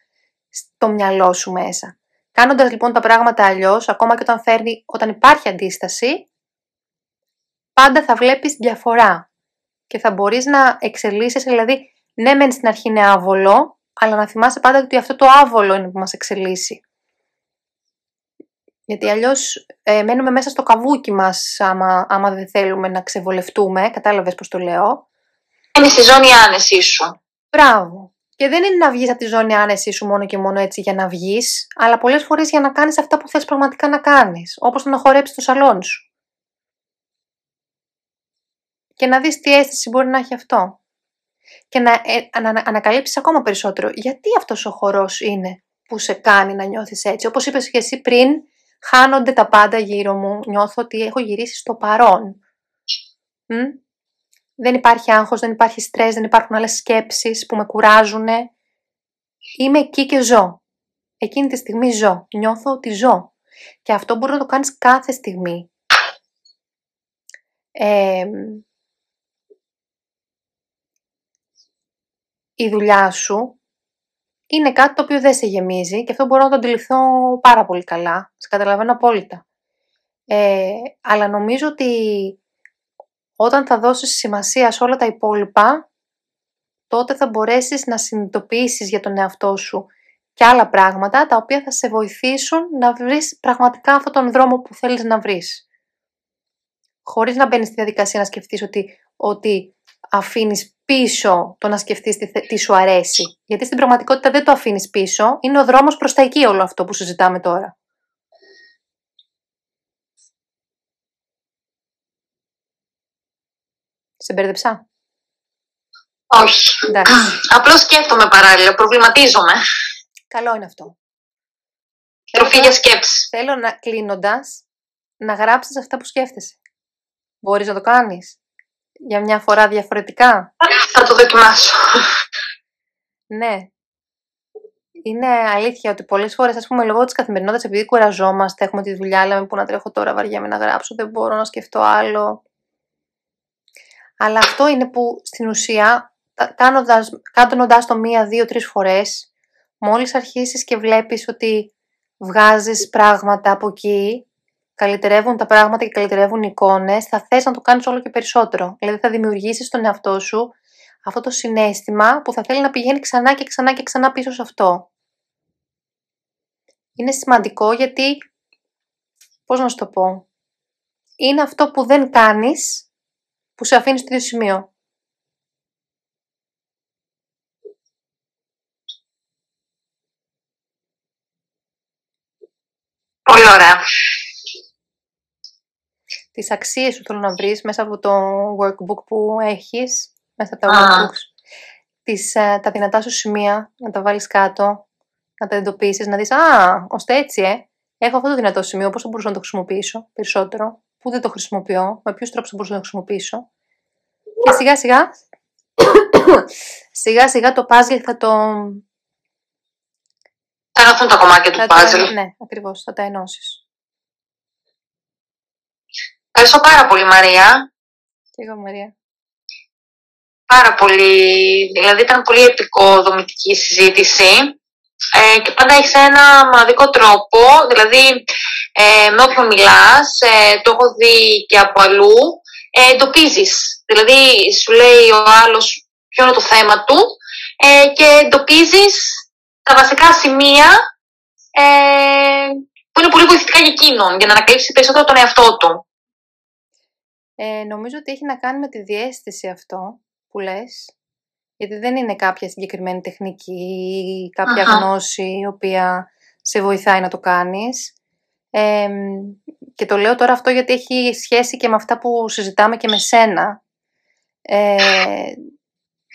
στο μυαλό σου μέσα. Κάνοντας λοιπόν τα πράγματα αλλιώς, ακόμα και όταν, φέρνει, όταν υπάρχει αντίσταση, πάντα θα βλέπεις διαφορά και θα μπορείς να εξελίσσεσαι, δηλαδή ναι μεν στην αρχή είναι άβολο, αλλά να θυμάσαι πάντα ότι αυτό το άβολο είναι που μας εξελίσσει. Γιατί αλλιώς ε, μένουμε μέσα στο καβούκι μας, άμα, άμα δεν θέλουμε να ξεβολευτούμε. Κατάλαβες πώς το λέω. Είναι στη ζώνη άνεσή σου. Μπράβο. Και δεν είναι να βγεις από τη ζώνη άνεσή σου μόνο και μόνο έτσι για να βγεις, αλλά πολλές φορές για να κάνεις αυτά που θες πραγματικά να κάνεις. Όπως το να χορέψεις το σαλόνι σου. Και να δεις τι αίσθηση μπορεί να έχει αυτό. Και να, ε, να, να ανακαλύψεις ακόμα περισσότερο γιατί αυτός ο χορός είναι που σε κάνει να νιώθεις έτσι. Όπως είπες και εσύ πριν, χάνονται τα πάντα γύρω μου, νιώθω ότι έχω γυρίσει στο παρόν. Δεν υπάρχει άγχος, δεν υπάρχει στρες, δεν υπάρχουν άλλες σκέψεις που με κουράζουν. Είμαι εκεί και ζω. Εκείνη τη στιγμή ζω. Νιώθω ότι ζω. Και αυτό μπορεί να το κάνεις κάθε στιγμή. Η δουλειά σου είναι κάτι το οποίο δεν σε γεμίζει και αυτό μπορώ να το αντιληφθώ πάρα πολύ καλά. Σε καταλαβαίνω απόλυτα. Ε, αλλά νομίζω ότι όταν θα δώσεις σημασία σε όλα τα υπόλοιπα, τότε θα μπορέσεις να συνειδητοποιήσεις για τον εαυτό σου και άλλα πράγματα τα οποία θα σε βοηθήσουν να βρεις πραγματικά αυτόν τον δρόμο που θέλεις να βρεις. Χωρίς να μπαίνεις στη διαδικασία να σκεφτείς ότι, ότι αφήνεις πίσω το να σκεφτείς τι, τι σου αρέσει. Γιατί στην πραγματικότητα δεν το αφήνεις πίσω, είναι ο δρόμος προς τα εκεί όλο αυτό που συζητάμε τώρα. Σε μπέρδεψα. Όχι. Απλώς σκέφτομαι παράλληλα, προβληματίζομαι. Καλό είναι αυτό. Τροφή για σκέψη. Θέλω να κλείνοντας να γράψεις αυτά που σκέφτεσαι. Μπορείς να το κάνεις για μια φορά διαφορετικά; Θα το δοκιμάσω. Ναι. Είναι αλήθεια ότι πολλές φορές, ας πούμε, λόγω της καθημερινότητας, επειδή κουραζόμαστε, έχουμε τη δουλειά, λέμε που να τρέχω τώρα, βαριέμαι να γράψω, δεν μπορώ να σκεφτώ άλλο. Αλλά αυτό είναι που στην ουσία, κάνοντας, κάνοντας το μία, δύο, τρεις φορές, μόλις αρχίσεις και βλέπεις ότι βγάζεις πράγματα από εκεί, καλυτερεύουν τα πράγματα και καλυτερεύουν οι εικόνες, θα θες να το κάνεις όλο και περισσότερο. Δηλαδή θα δημιουργήσεις στον εαυτό σου αυτό το συνέστημα που θα θέλει να πηγαίνει ξανά και ξανά και ξανά πίσω σε αυτό. Είναι σημαντικό γιατί, πώς να σου το πω, είναι αυτό που δεν κάνεις που σε αφήνει στο ίδιο σημείο. Πολύ ωραία. Τις αξίες σου θέλω να βρεις μέσα από το workbook που έχεις, μέσα από τα workbooks. Τις, ε, τα δυνατά σου σημεία, να τα βάλεις κάτω, να τα εντοπίσεις, να δεις «Α, ώστε έτσι, ε, έχω αυτό το δυνατό σημείο, πώς θα μπορούσα να το χρησιμοποιήσω περισσότερο, πού δεν το χρησιμοποιώ, με ποιους τρόπους θα μπορούσα να το χρησιμοποιήσω». Και σιγά σιγά, σιγά σιγά το puzzle θα το... Θα ενωθούν τα κομμάτια του puzzle. ναι, ακριβώς, θα τα ενώσεις. Ευχαριστώ πάρα πολύ Μαρία. Και εγώ Μαρία. Πάρα πολύ, δηλαδή ήταν πολύ επικοδομητική συζήτηση ε, και πάντα έχεις ένα μοναδικό τρόπο, δηλαδή ε, με όποιον μιλάς, ε, το έχω δει και από αλλού, ε, εντοπίζεις. Δηλαδή, σου λέει ο άλλος ποιο είναι το θέμα του ε, και εντοπίζεις τα βασικά σημεία ε, που είναι πολύ βοηθητικά για εκείνον, για να ανακαλύψει περισσότερο τον εαυτό του. Ε, νομίζω ότι έχει να κάνει με τη διέστηση αυτό που λες, γιατί δεν είναι κάποια συγκεκριμένη τεχνική ή κάποια γνώση η οποία σε βοηθάει να το κάνεις. Ε, και το λέω τώρα αυτό γιατί έχει σχέση και με αυτά που συζητάμε και με σένα. Ε,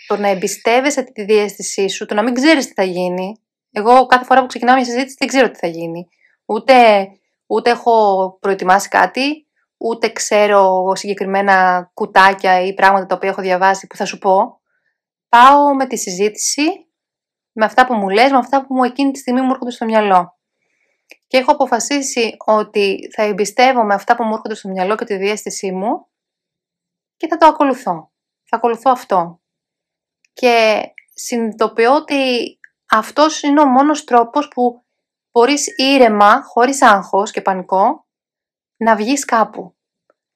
το να εμπιστεύεσαι τη διέστησή σου, το να μην ξέρεις τι θα γίνει. Εγώ κάθε φορά που ξεκινάω μια συζήτηση δεν ξέρω τι θα γίνει. Ούτε, ούτε έχω προετοιμάσει κάτι, ούτε ξέρω συγκεκριμένα κουτάκια ή πράγματα τα οποία έχω διαβάσει που θα σου πω. Πάω με τη συζήτηση, με αυτά που μου λες, με αυτά που μου εκείνη τη στιγμή μου έρχονται στο μυαλό. Και έχω αποφασίσει ότι θα εμπιστεύομαι αυτά που μου έρχονται στο μυαλό και τη διέστησή μου και θα το ακολουθώ. Θα ακολουθώ αυτό. Και συνειδητοποιώ ότι αυτός είναι ο μόνος τρόπος που μπορείς ήρεμα, χωρίς άγχος και πανικό, να βγεις κάπου.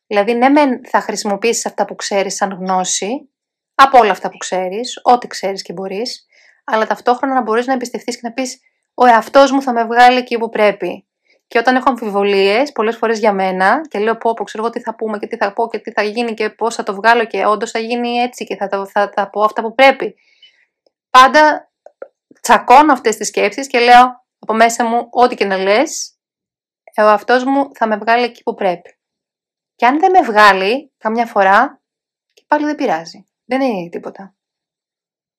Δηλαδή, ναι, μεν θα χρησιμοποιήσεις αυτά που ξέρεις σαν γνώση, από όλα αυτά που ξέρεις, ό,τι ξέρεις και μπορείς, αλλά ταυτόχρονα να μπορείς να εμπιστευτείς και να πεις ο εαυτό μου θα με βγάλει εκεί που πρέπει. Και όταν έχω αμφιβολίες, πολλές φορές για μένα, και λέω πω, πω ξέρω εγώ τι θα πούμε και τι θα πω και τι θα γίνει και πώς θα το βγάλω και όντως θα γίνει έτσι και θα, θα, θα πω αυτά που πρέπει. Πάντα τσακώνω αυτές τις σκέψεις και λέω από μέσα μου, ό,τι και να λες, ο εαυτό μου θα με βγάλει εκεί που πρέπει. Και αν δεν με βγάλει καμιά φορά, και πάλι δεν πειράζει. Δεν είναι τίποτα.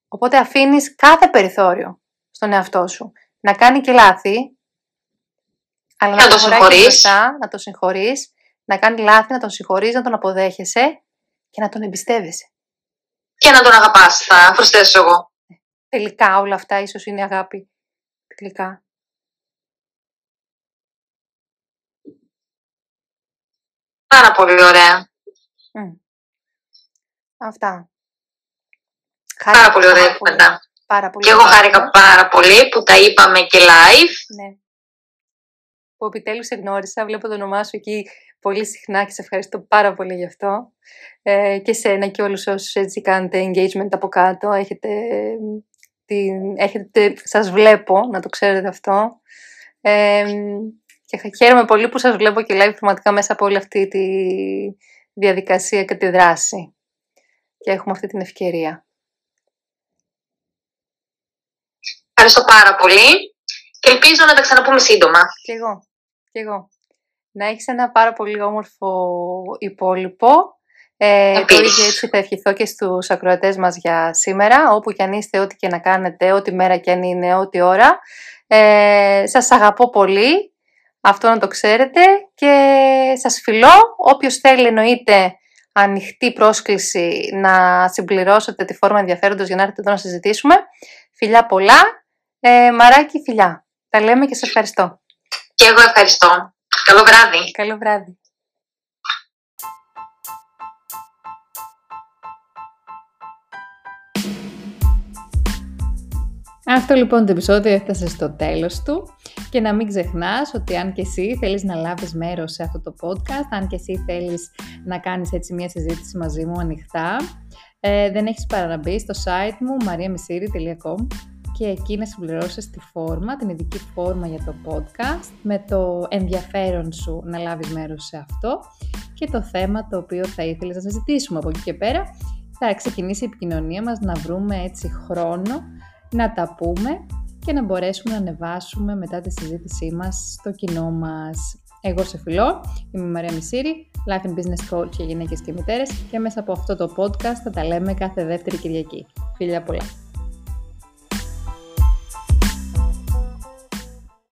Οπότε αφήνεις κάθε περιθώριο στον εαυτό σου να κάνει και λάθη, αλλά να, να το συγχωρείς, να το συγχωρείς, να κάνει λάθη, να τον συγχωρείς, να τον αποδέχεσαι και να τον εμπιστεύεσαι. Και να τον αγαπάς, θα προσθέσω εγώ. Τελικά όλα αυτά ίσως είναι αγάπη. Τελικά. Πάρα πολύ ωραία. Αυτά. Πάρα πολύ ωραία κουβέντα. Πάρα πολύ. Και εγώ χάρηκα πάρα πολύ που τα είπαμε και live. Ναι. Που επιτέλους σε γνώρισα, βλέπω το όνομά σου εκεί πολύ συχνά και σε ευχαριστώ πάρα πολύ γι' αυτό. Ε, και σένα και όλους όσους έτσι κάνετε engagement από κάτω, έχετε την έχετε, σας βλέπω, να το ξέρετε αυτό. Και χαίρομαι πολύ που σας βλέπω και live πραγματικά μέσα από όλη αυτή τη διαδικασία και τη δράση. Και έχουμε αυτή την ευκαιρία. Ευχαριστώ πάρα πολύ και ελπίζω να τα ξαναπούμε σύντομα. Και εγώ. Και εγώ. Να έχεις ένα πάρα πολύ όμορφο υπόλοιπο. Ε, το ίδιο έτσι θα ευχηθώ και στους ακροατές μας για σήμερα, όπου και αν είστε, ό,τι και να κάνετε, ό,τι μέρα και αν είναι, ό,τι ώρα. Ε, σας αγαπώ πολύ, αυτό να το ξέρετε και σας φιλώ. Όποιος θέλει εννοείται ανοιχτή πρόσκληση να συμπληρώσετε τη φόρμα ενδιαφέροντος για να έρθετε εδώ να συζητήσουμε. Φιλιά πολλά. Ε, μαράκι, φιλιά. Τα λέμε και σε ευχαριστώ. Και εγώ ευχαριστώ. Καλό βράδυ. Καλό βράδυ. Αυτό λοιπόν το επεισόδιο έφτασε στο τέλος του και να μην ξεχνάς ότι αν και εσύ θέλεις να λάβεις μέρος σε αυτό το podcast, αν και εσύ θέλεις να κάνεις έτσι μια συζήτηση μαζί μου ανοιχτά, ε, δεν έχεις παρά να μπει στο site μου mariamisiri.com και εκεί να συμπληρώσεις τη φόρμα, την ειδική φόρμα για το podcast με το ενδιαφέρον σου να λάβεις μέρος σε αυτό και το θέμα το οποίο θα ήθελες να συζητήσουμε. Από εκεί και πέρα θα ξεκινήσει η επικοινωνία μας να βρούμε έτσι χρόνο να τα πούμε και να μπορέσουμε να ανεβάσουμε μετά τη συζήτησή μας στο κοινό μας. Εγώ σε φιλώ, είμαι η Μαρία Μισήρη, Life and Business Coach για γυναίκες και μητέρες και μέσα από αυτό το podcast θα τα λέμε κάθε δεύτερη Κυριακή. Φιλιά πολλά!